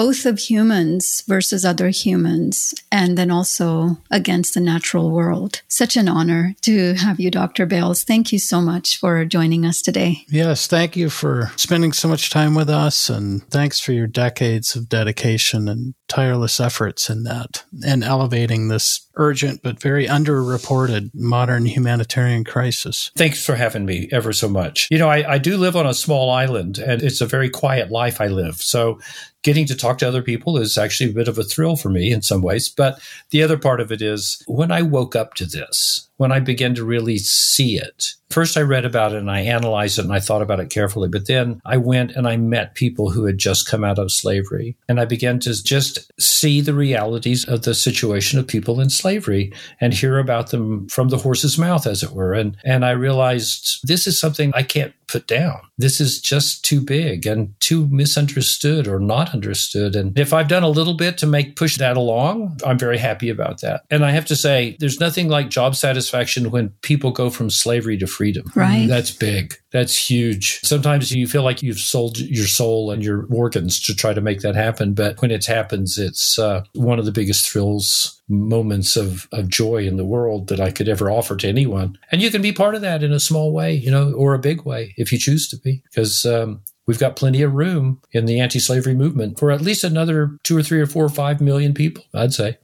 both of humans versus other humans, and then also against the natural world. Such an honor to have you, Dr. Bales. Thank you so much for joining us today. Yes, thank you for spending so much time with us, and thanks for your decades of dedication and tireless efforts in that and elevating this urgent but very underreported modern humanitarian crisis. Thanks for having me ever so much. You know, I, I do live on a small island and it's a very quiet life I live. So getting to talk to other people is actually a bit of a thrill for me in some ways. But the other part of it is when I woke up to this, when I began to really see it, first I read about it and I analyzed it and I thought about it carefully. But then I went and I met people who had just come out of slavery. And I began to just see the realities of the situation of people in slavery and hear about them from the horse's mouth, as it were. And, and I realized this is something I can't put down. This is just too big and too misunderstood or not understood. And if I've done a little bit to make push that along, I'm very happy about that. And I have to say, there's nothing like job satisfaction when people go from slavery to freedom. Right. That's big. That's huge. Sometimes you feel like you've sold your soul and your organs to try to make that happen. But when it happens, it's uh, one of the biggest thrills, moments of, of joy in the world that I could ever offer to anyone. And you can be part of that in a small way, you know, or a big way if you choose to be, because um, we've got plenty of room in the anti slavery movement for at least another two or three or four or five million people, I'd say.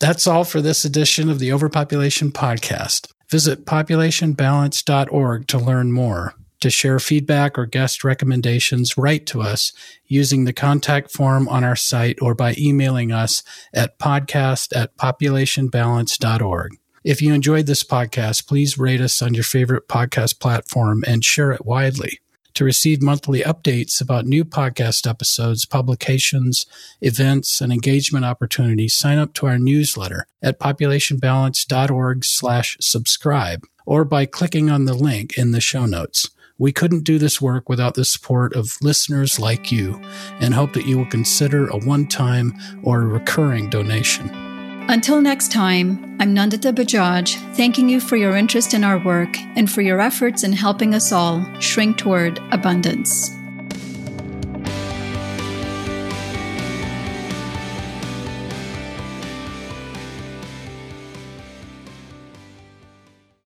That's all for this edition of the Overpopulation Podcast. Visit populationbalance.org to learn more. To share feedback or guest recommendations, write to us using the contact form on our site or by emailing us at podcast at populationbalance.org. If you enjoyed this podcast, please rate us on your favorite podcast platform and share it widely. To receive monthly updates about new podcast episodes, publications, events, and engagement opportunities, sign up to our newsletter at populationbalance.org slash subscribe or by clicking on the link in the show notes. We couldn't do this work without the support of listeners like you and hope that you will consider a one-time or recurring donation. Until next time, I'm Nandita Bajaj, thanking you for your interest in our work and for your efforts in helping us all shrink toward abundance.